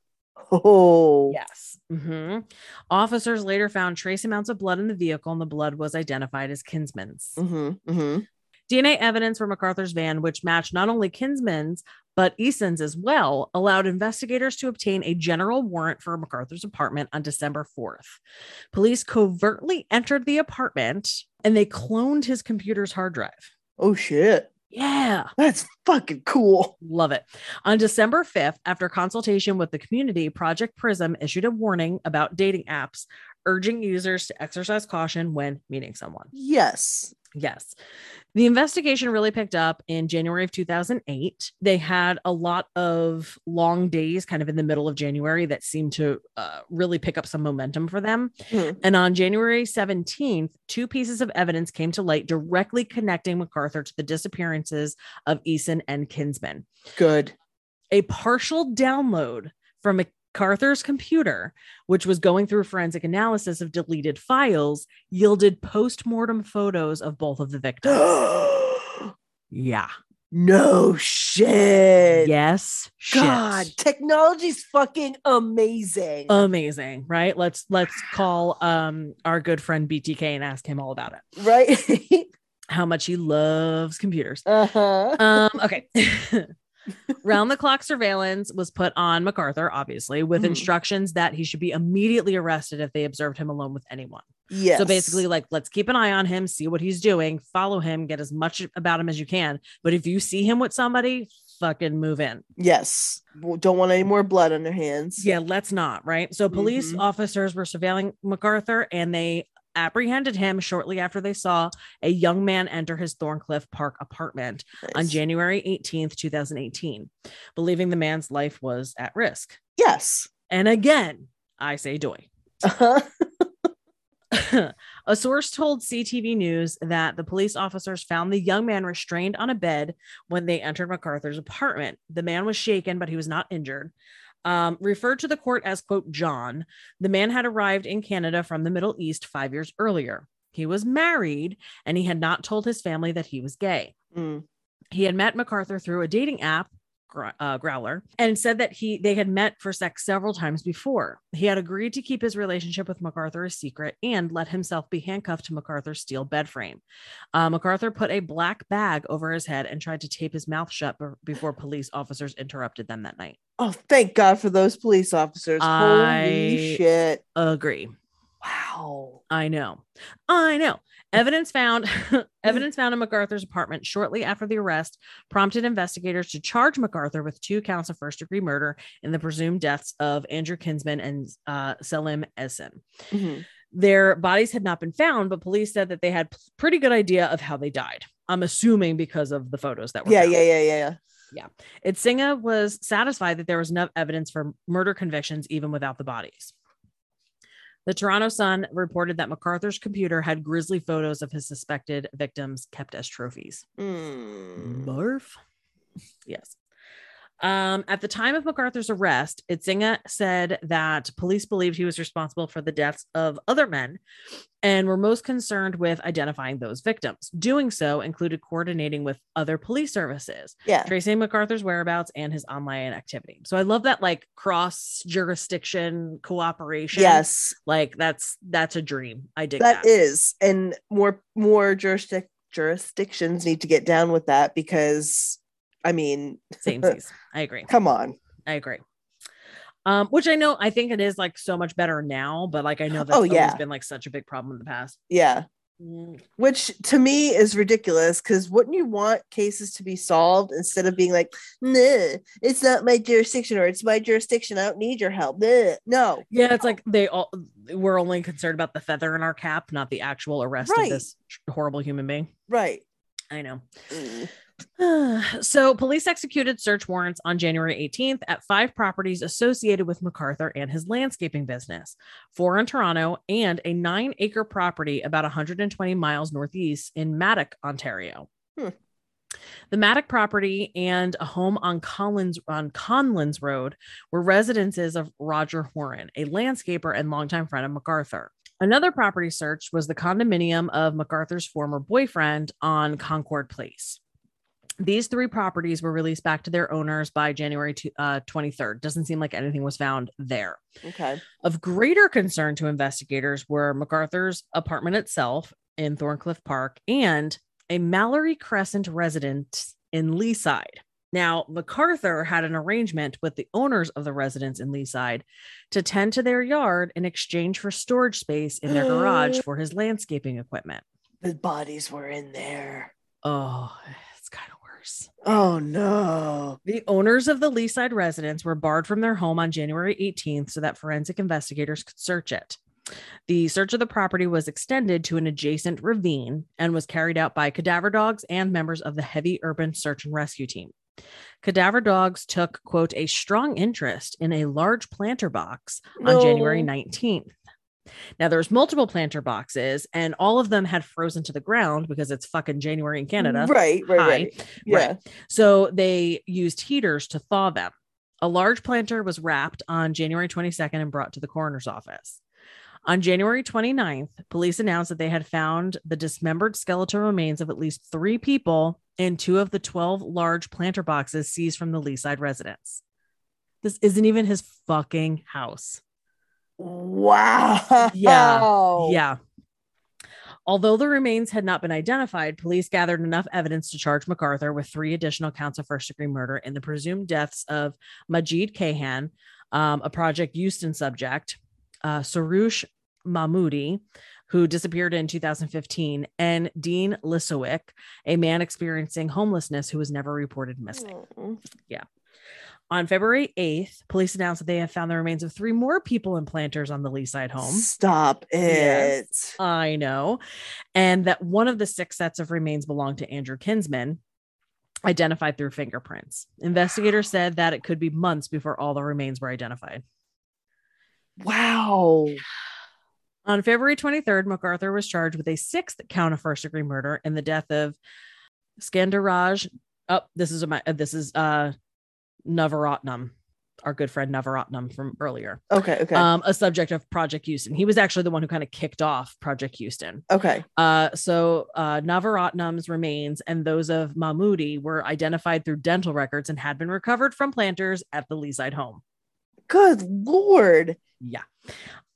Oh. Yes. Mhm. Officers later found trace amounts of blood in the vehicle, and the blood was identified as Kinsman's. Mm-hmm. Mm-hmm. DNA evidence from MacArthur's van, which matched not only Kinsman's, but Esen's as well, allowed investigators to obtain a general warrant for MacArthur's apartment on December 4th. Police covertly entered the apartment and they cloned his computer's hard drive. Oh shit. Yeah. That's fucking cool. Love it. On December 5th, after consultation with the community, Project Prism issued a warning about dating apps, urging users to exercise caution when meeting someone. Yes. Yes. The investigation really picked up in January of 2008. They had a lot of long days kind of in the middle of January that seemed to uh, really pick up some momentum for them. Hmm. And on January 17th, two pieces of evidence came to light directly connecting MacArthur to the disappearances of Esen and Kinsman. Good. A partial download from MacArthur's computer, which was going through forensic analysis of deleted files, yielded post-mortem photos of both of the victims. yeah. no shit. Yes. God, Shit. technology's fucking amazing. Amazing, right? Let's let's call um our good friend BTK and ask him all about it. right? How much he loves computers. uh-huh. Um, okay. Round the clock surveillance was put on MacArthur, obviously, with Mhm. instructions that he should be immediately arrested if they observed him alone with anyone. yes. So basically, like, let's keep an eye on him, see what he's doing, follow him, get as much about him as you can. But if you see him with somebody, fucking move in. yes. Don't want any more blood on their hands. Yeah, let's not. Right. So police Mhm. officers were surveilling MacArthur and they apprehended him shortly after they saw a young man enter his Thorncliffe Park apartment on January 18th, 2018, believing the man's life was at risk. Yes. And again, I say doy. Uh-huh. a source told CTV News that the police officers found the young man restrained on a bed when they entered MacArthur's apartment. The man was shaken, but he was not injured. Um, referred to the court as, quote, John. The man had arrived in Canada from the Middle East five years earlier. He was married and he had not told his family that he was gay. Mm. He had met MacArthur through a dating app, uh, Growler, and said that he they had met for sex several times before. He had agreed to keep his relationship with MacArthur a secret and let himself be handcuffed to MacArthur's steel bed frame. Uh, MacArthur put a black bag over his head and tried to tape his mouth shut be- before police officers interrupted them that night. Oh, thank God for those police officers. I- Holy shit. Agree. Wow. I know. I know. Evidence found evidence found in MacArthur's apartment shortly after the arrest prompted investigators to charge MacArthur with two counts of first degree murder in the presumed deaths of Andrew Kinsman and uh, Selim Esen. Mhm. Their bodies had not been found, but police said that they had pretty good idea of how they died. I'm assuming because of the photos that were Yeah, found. yeah, yeah, yeah, yeah. Idsinga was satisfied that there was enough evidence for murder convictions even without the bodies. The Toronto Sun reported that MacArthur's computer had grisly photos of his suspected victims kept as trophies. Mm. Barf. Yes. Um, at the time of MacArthur's arrest, Idsinga said that police believed he was responsible for the deaths of other men and were most concerned with identifying those victims. Doing so included coordinating with other police services, Yeah. tracing MacArthur's whereabouts and his online activity. So I love that like cross jurisdiction cooperation. Yes. Like that's that's a dream. I dig that that. is and more more jurisdic- jurisdictions need to get down with that because i mean Same. I agree. come on I agree. Um, which I know I think it is like so much better now, but like I know that's Oh, always yeah. been like such a big problem in the past. yeah Mm, which to me is ridiculous because wouldn't you want cases to be solved instead of being like nah it's not my jurisdiction or it's my jurisdiction i don't need your help Nah. no Yeah, it's like they all we're only concerned about the feather in our cap, not the actual arrest Right. of this horrible human being. right I know. Mm. so, police executed search warrants on January 18th at five properties associated with MacArthur and his landscaping business four in Toronto and a nine acre property about 120 miles northeast in Madoc, Ontario. Hmm. The Madoc property and a home on Collins on Conlins Road were residences of Roger Horan, a landscaper and longtime friend of MacArthur. Another property search was the condominium of MacArthur's former boyfriend on Concord Place. These three properties were released back to their owners by January two, uh, 23rd. Doesn't seem like anything was found there. Okay. Of greater concern to investigators were MacArthur's apartment itself in Thorncliffe Park and a Mallory Crescent residence in Leaside. Now, MacArthur had an arrangement with the owners of the residence in Leaside to tend to their yard in exchange for storage space in their garage for his landscaping equipment. The bodies were in there. Oh, it's kind of worse. Oh no. The owners of the Leaside residence were barred from their home on January 18th so that forensic investigators could search it. The search of the property was extended to an adjacent ravine and was carried out by cadaver dogs and members of the heavy urban search and rescue team. Cadaver dogs took, quote, a strong interest in a large planter box on January 19th. Now, there's multiple planter boxes, and all of them had frozen to the ground because it's fucking January in Canada. Right, right, Hi. right. Yeah. Right. So they used heaters to thaw them. A large planter was wrapped on January 22nd and brought to the coroner's office. On January 29th, police announced that they had found the dismembered skeletal remains of at least three people in two of the 12 large planter boxes seized from the Leaside residence. This isn't even his fucking house. Wow. Yeah. Yeah. Although the remains had not been identified, police gathered enough evidence to charge MacArthur with three additional counts of first degree murder in the presumed deaths of Majid Kayhan, um, a Project Houston subject, uh, Soroush Mahmudi, who disappeared in 2015, and Dean Lisowick, a man experiencing homelessness who was never reported missing. Mm. On February 8th, police announced that they have found the remains of three more people in planters on the Leaside home. Stop it. Yes. I know. And that one of the six sets of remains belonged to Andrew Kinsman, identified through fingerprints. Investigators said that it could be months before all the remains were identified. Wow. On February 23rd, MacArthur was charged with a sixth count of first degree murder in the death of Skandaraj. Oh, this is my this is uh Navaratnam, our good friend Navaratnam from earlier. Okay. Okay. Um, a subject of Project Houston. He was actually the one who kind of kicked off Project Houston. okay. Uh, so uh, Navaratnam's remains and those of Mahmudi were identified through dental records and had been recovered from planters at the Leaside home. Good lord. Yeah.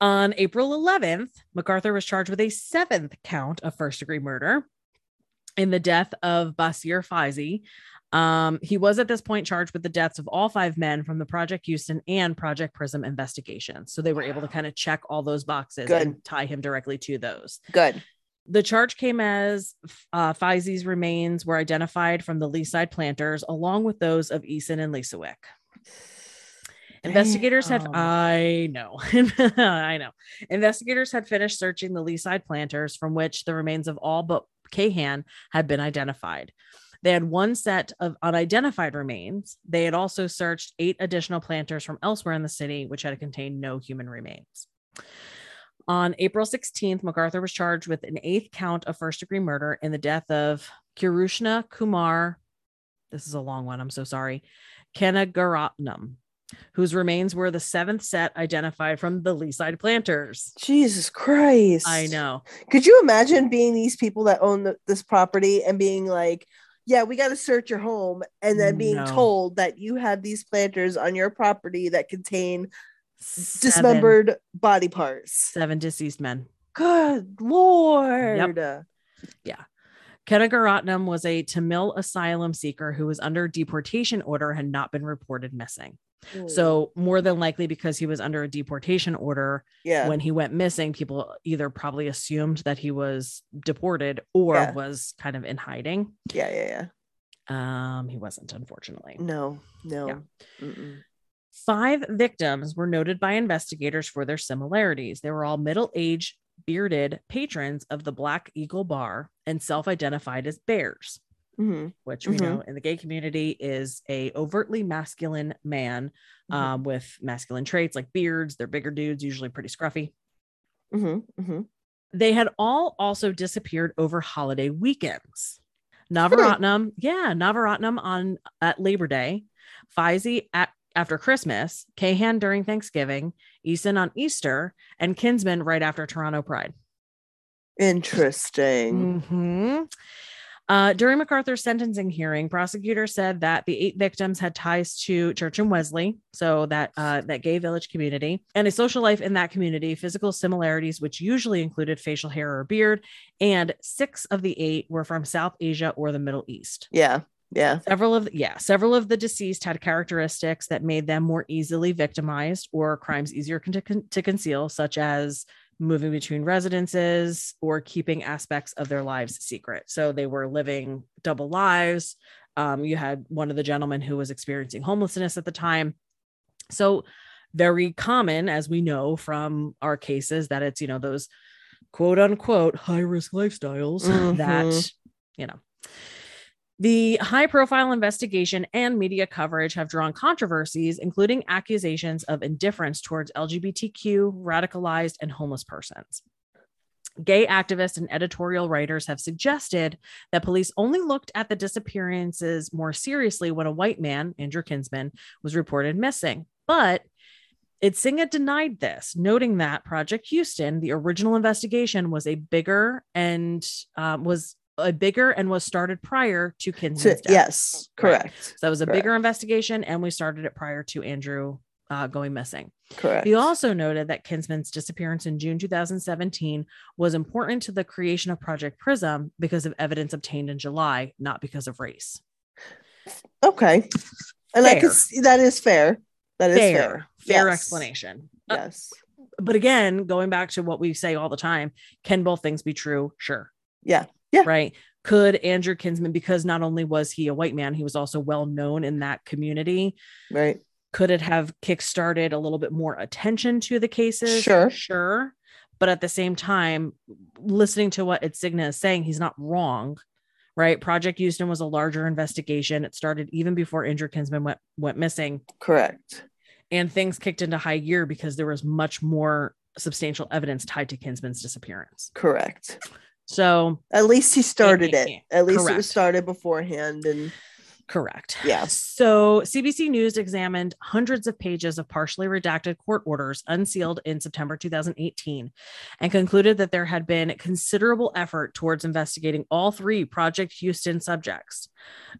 On April 11th, MacArthur was charged with a seventh count of first degree murder in the death of Basir Faizi. Um, he was at this point charged with the deaths of all five men from the Project Houston and Project Prism investigations. So they were able to kind of check all those boxes Good. and tie him directly to those. Good. The charge came as uh, remains were identified from the Leaside planters, along with those of Esen and Lisowick. Investigators had, Damn. I know, I know. Investigators had finished searching the Leaside planters, from which the remains of all but Kayhan had been identified. They had one set of unidentified remains. They had also searched eight additional planters from elsewhere in the city, which had contained no human remains. On April 16th, MacArthur was charged with an eighth count of first degree murder in the death of Kirushna Kumar. This is a long one. I'm so sorry. Kanagaratnam, whose remains were the seventh set identified from the Leaside planters. Jesus Christ. I know. Could you imagine being these people that own the, this property and being like, yeah, we got to search your home, and then being No. told that you have these planters on your property that contain Seven- dismembered body parts. seven deceased men. Good lord. Kanagaratnam was a Tamil asylum seeker who was under deportation order and had not been reported missing. Hmm. So, more than likely, because he was under a deportation order, yeah, when he went missing, people either probably assumed that he was deported or Yeah. was kind of in hiding. yeah, yeah, yeah. Um, he wasn't, unfortunately. No, no. Yeah. Five victims were noted by investigators for their similarities. They were all middle aged bearded patrons of the Black Eagle Bar and self-identified as bears, hmm which we Mhm. know in the gay community is a overtly masculine man Mhm. um, with masculine traits like beards. They're bigger dudes, usually pretty scruffy. hmm hmm They had all also disappeared over holiday weekends. Navaratnam, yeah, Navaratnam on at Labor Day, Faizi at after Christmas, Kayhan during Thanksgiving, Esen on Easter, and Kinsman right after Toronto Pride. Interesting. Mhm. Uh, during MacArthur's sentencing hearing, prosecutors said that the eight victims had ties to Church and Wellesley, so that uh, that gay village community, and a social life in that community, physical similarities, which usually included facial hair or beard, and six of the eight were from South Asia or the Middle East. Yeah. Yeah. Several of yeah, several of the deceased had characteristics that made them more easily victimized or crimes easier con- to, conceal, such as moving between residences or keeping aspects of their lives secret. So they were living double lives. Um, you had one of the gentlemen who was experiencing homelessness at the time. So very common, as we know from our cases, that it's you know those quote unquote high risk lifestyles that Mhm. you know the high profile investigation and media coverage have drawn controversies, including accusations of indifference towards LGBTQ, radicalized, and homeless persons. Gay activists and editorial writers have suggested that police only looked at the disappearances more seriously when a white man, Andrew Kinsman, was reported missing. But Idsinga denied this, noting that Project Houston, the original investigation, was a bigger and um, was a bigger and was started prior to Kinsman's death. yes. Right. Correct. So that was a Correct. bigger investigation, and we started it prior to Andrew uh, going missing. Correct. He also noted that Kinsman's disappearance in June 2017 was important to the creation of Project Prism because of evidence obtained in July, not because of race. okay. And I can Fair. see that is fair. That is Fair, fair. fair Yes. explanation. Uh, Yes. but again, going back to what we say all the time, can both things be true? Sure. Yeah. Yeah. Right. Could Andrew Kinsman, because not only was he a white man, he was also well known in that community. Right. Could it have kickstarted a little bit more attention to the cases? Sure. Sure. But at the same time, listening to what Idsinga is saying, he's not wrong. Right. Project Houston was a larger investigation. It started even before Andrew Kinsman went went missing Correct. and things kicked into high gear because there was much more substantial evidence tied to Kinsman's disappearance. Correct. So, At least he started it. At least it was started beforehand. And correct. Yeah. So, CBC News examined hundreds of pages of partially redacted court orders unsealed in September 2018 and concluded that there had been considerable effort towards investigating all three Project Houston subjects.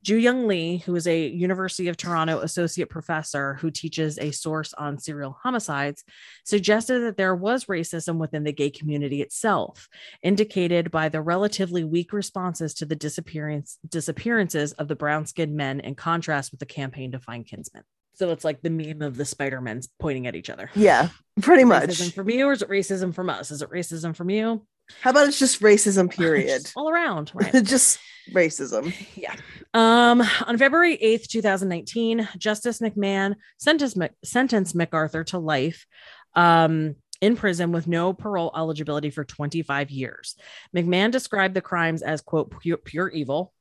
Ju Young Lee, who is a University of Toronto associate professor who teaches a source on serial homicides, suggested that there was racism within the gay community itself, indicated by the relatively weak responses to the disappearance disappearances of the brown-skinned men in contrast with the campaign to find Kinsman. So it's like the meme of the Spider-Men pointing at each other. yeah, pretty much. Racism from you, or is it racism from us? Is it racism from you? How about it's just racism, period? Just all around, right? just racism. Yeah. Um, on February 8th, 2019, Justice McMahon sentenced, Mc- sentenced MacArthur to life um, in prison with no parole eligibility for 25 years. McMahon described the crimes as, quote, pure, pure evil,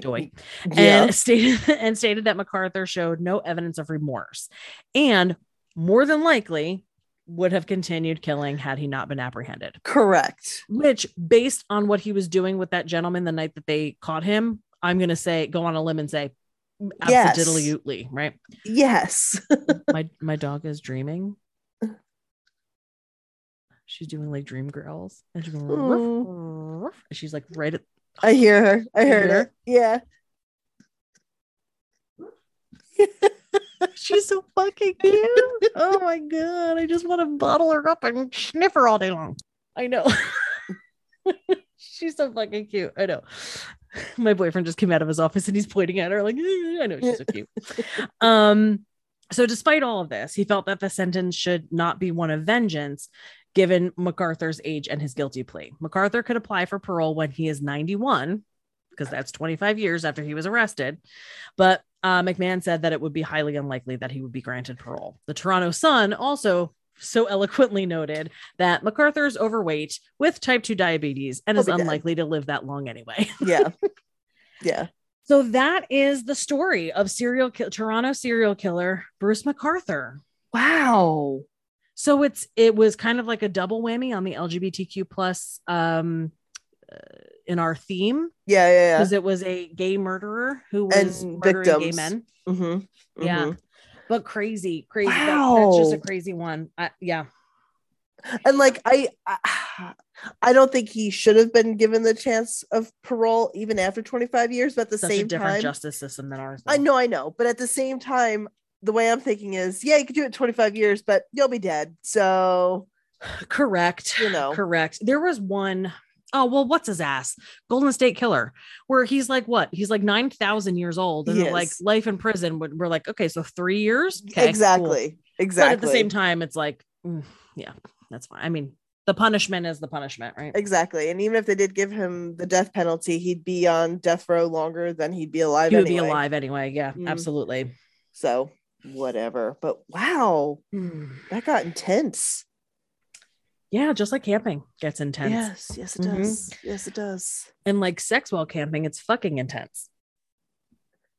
Joy. Yeah. and stated and stated that MacArthur showed no evidence of remorse and more than likely would have continued killing had he not been apprehended. Correct. Which, based on what he was doing with that gentleman the night that they caught him, I'm gonna say go on a limb and say Yes. absolutely right. Yes. my my dog is dreaming. She's doing like dream girls, and she's going, "Ruff, ruff," and she's like right at I hear her. I heard hear it. Yeah. She's so fucking cute. oh my god. I just want to bottle her up and sniff her all day long. I know. she's so fucking cute. I know. My boyfriend just came out of his office and he's pointing at her like, "Eh, I know she's so cute. um, so despite all of this, he felt that the sentence should not be one of vengeance given MacArthur's age and his guilty plea. MacArthur could apply for parole when he is 91 because that's 25 years after he was arrested. But uh, McMahon said that it would be highly unlikely that he would be granted parole. The Toronto Sun also so eloquently noted that MacArthur is overweight with type 2 diabetes and He'll is be dead. unlikely to live that long anyway. Yeah. yeah. So that is the story of serial ki- Toronto serial killer Bruce MacArthur. Wow. So it's it was kind of like a double whammy on the LGBTQ plus um uh, in our theme Yeah. Yeah. because it was a gay murderer who was And murdering gay victims. men. Yeah. Mm-hmm. Yeah. But crazy, crazy. That- that's just a crazy one. I, yeah. And like I, I I don't think he should have been given the chance of parole even after 25 years, but at the Such a same different time justice system than ours. I know, I know, but at the same time, the way I'm thinking is, yeah, you could do it 25 years, but you'll be dead. So, Correct. you know, Correct. There was one oh well, what's his ass? Golden State Killer, where he's like what? He's like nine thousand years old, and like life in prison. We're like, okay, so three years. Okay, cool. exactly, exactly. But at the same time, it's like, mm, yeah, that's fine. I mean, the punishment is the punishment, right? exactly. And even if they did give him the death penalty, he'd be on death row longer than he'd be alive. He would anyway. be alive anyway. Yeah, Mm. absolutely. So, whatever. But wow, Mm. that got intense. Yeah, just like camping gets intense. Yes, yes, it Mhm. does. Yes, it does. And like sex while camping, it's fucking intense.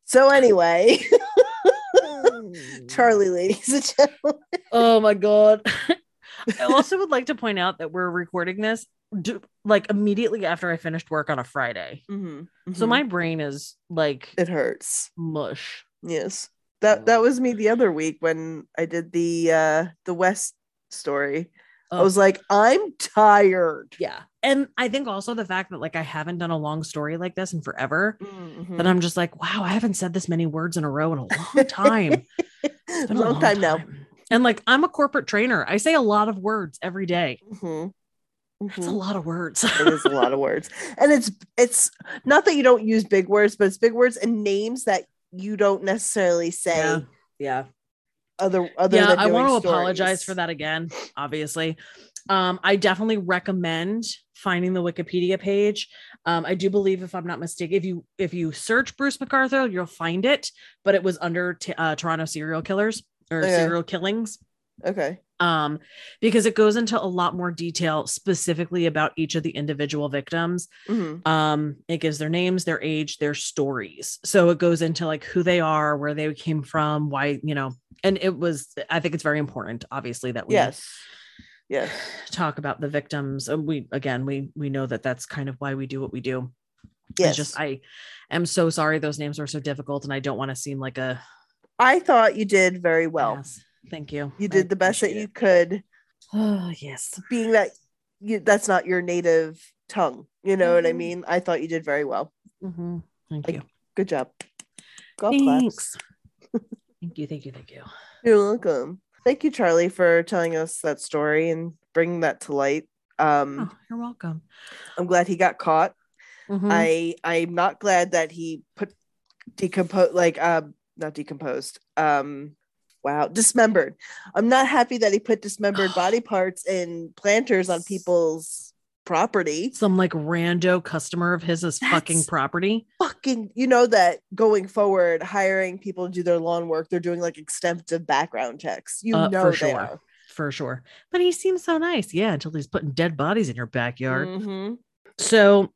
So, anyway, Charlie, ladies and gentlemen. Oh my god. I also would like to point out that we're recording this do, like immediately after I finished work on a Friday. Mhm, So mhm. my brain is like it hurts. mush. Yes. That that was me the other week when I did the uh the West story. I Oh. was like, I'm tired. Yeah. And I think also the fact that like I haven't done a long story like this in forever, Mhm. that I'm just like, wow, I haven't said this many words in a row in a long time. It's a long, time, now. And like I'm a corporate trainer. I say a lot of words every day. Mhm. That's a Mhm. lot of words. it is a lot of words. And it's it's not that you don't use big words, but it's big words and names that you don't necessarily say yeah. Yeah. other other yeah than i want to doing apologize for that again obviously um i definitely recommend finding the wikipedia page um i do believe if i'm not mistaken if you if you search bruce mcarthur you'll find it but it was under t- uh, toronto serial killers or Okay. serial killings Okay. Um because it goes into a lot more detail specifically about each of the individual victims Mhm. um it gives their names their age their stories so it goes into like who they are where they came from why you know and it was i think it's very important obviously that we Yes. Yes. talk about the victims we again we we know that that's kind of why we do what we do Yes. it's just i am so sorry those names were so difficult and i don't want to seem like a I thought you did very well. ass. Thank you. You I did the best that you it. could. oh yes. Being that you that's not your native tongue you know what i Mhm. mean? I thought you did very well. Mhm. thank Like, you. good job. Golf thanks. Thank you thank you thank you. You're welcome. Thank you charlie for telling us that story and bringing that to light. Um oh you're welcome. I'm glad he got caught. Mhm. i i'm not glad that he put decompose like um not decomposed um wow dismembered i'm not happy that he put dismembered body parts in planters on people's property some like rando customer of his is fucking property. fucking you know that going forward hiring people to do their lawn work they're doing like extensive background checks you Uh, know for they sure. are. For sure. But he seems so nice. Yeah, until he's putting dead bodies in your backyard. Mhm. So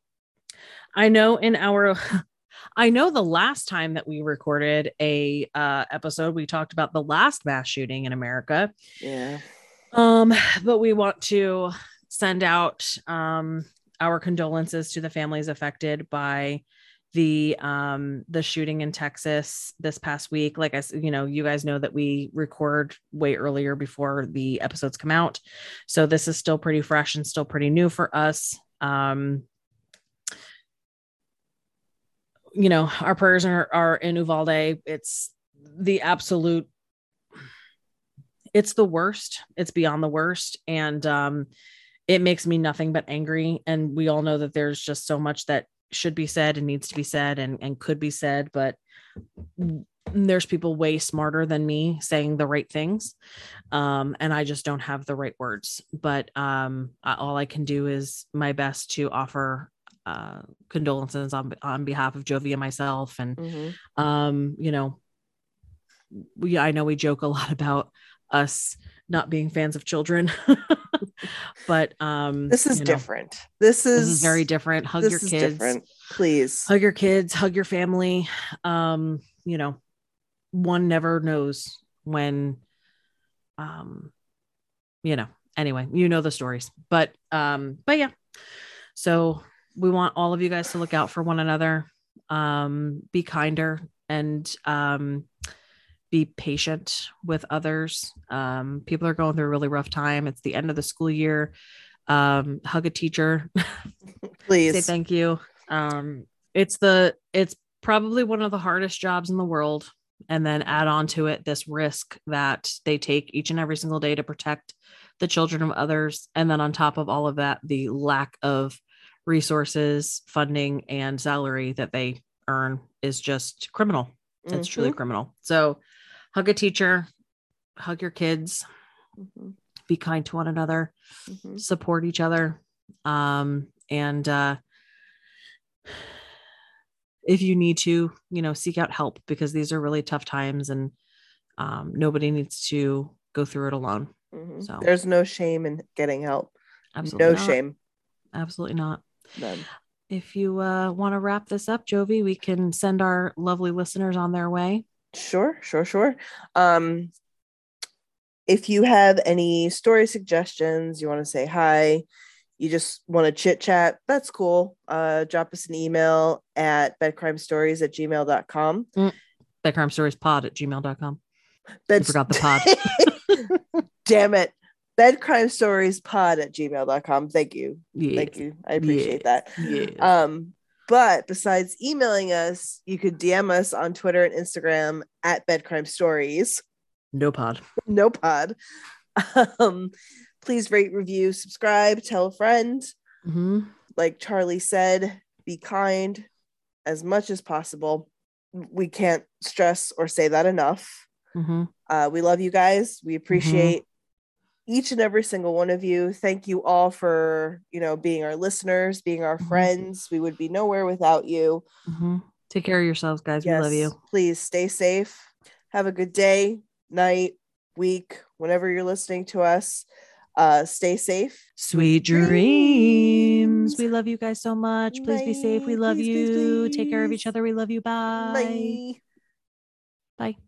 I know in our I know the last time that we recorded a uh episode we talked about the last mass shooting in America. yeah. Um but we want to send out um our condolences to the families affected by the um the shooting in Texas this past week. Like I you know you guys know that we record way earlier before the episodes come out. So this is still pretty fresh and still pretty new for us. Um you know our prayers are, are in Uvalde. It's the absolute it's the worst. It's beyond the worst. And um it makes me nothing but angry. And we all know that there's just so much that should be said and needs to be said and, and could be said. But there's people way smarter than me saying the right things. Um, and i just don't have the right words. But um, all i can do is my best to offer uh, condolences on, on behalf of jovi and myself and Mhm. um you know we i know we joke a lot about us not being fans of children. but um This is you know, different. This is This is very different. Hug this your is kids. different. Please. Hug your kids, hug your family. Um, you know, one never knows when um you know, anyway, you know the stories. But um, but yeah. So we want all of you guys to look out for one another. Um, be kinder and um be patient with others. Um, people are going through a really rough time. It's the end of the school year. Um, hug a teacher, Please. say thank you. Um, it's the it's probably one of the hardest jobs in the world. And then add on to it this risk that they take each and every single day to protect the children of others. And then on top of all of that, the lack of resources, funding, and salary that they earn is just criminal. It's truly Mhm, criminal. So hug a teacher, hug your kids, mhm, be kind to one another, mhm. support each other. Um, and uh if you need to, you know, seek out help because these are really tough times and um nobody needs to go through it alone. Mhm. So- There's no shame in getting help. Absolutely no not. shame. Absolutely not. None. If you uh want to wrap this up, Jovi, we can send our lovely listeners on their way. Sure, sure, sure. Um, if you have any story suggestions, you want to say hi, you just want to chit chat, that's cool. Uh, drop us an email at bedcrimestories at gmail.com. Bedcrime stories pod at gmail.com. Bed- forgot the pod. Damn it. Bedcrime stories pod at gmail.com. Thank you. Yeah. Thank you. I appreciate that. Yeah. Um, but besides emailing us, you could DM us on Twitter and Instagram at bedcrime stories. no pod. no pod. Um, please rate, review, subscribe, tell a friend. hmm Like Charlie said, be kind as much as possible. We can't stress or say that enough. hmm Uh, we love you guys. We appreciate each and every single one of you. Thank you all for you know being our listeners, being our Mhm. friends. We would be nowhere without you. hmm Take care of yourselves, guys. We love you. Please stay safe. Have a good day, night, week, whenever you're listening to us. Uh, stay safe. Sweet dreams. We love you guys so much. Please be safe. We love Please, please, you. Take care of each other. We love you. Bye. Bye. Bye.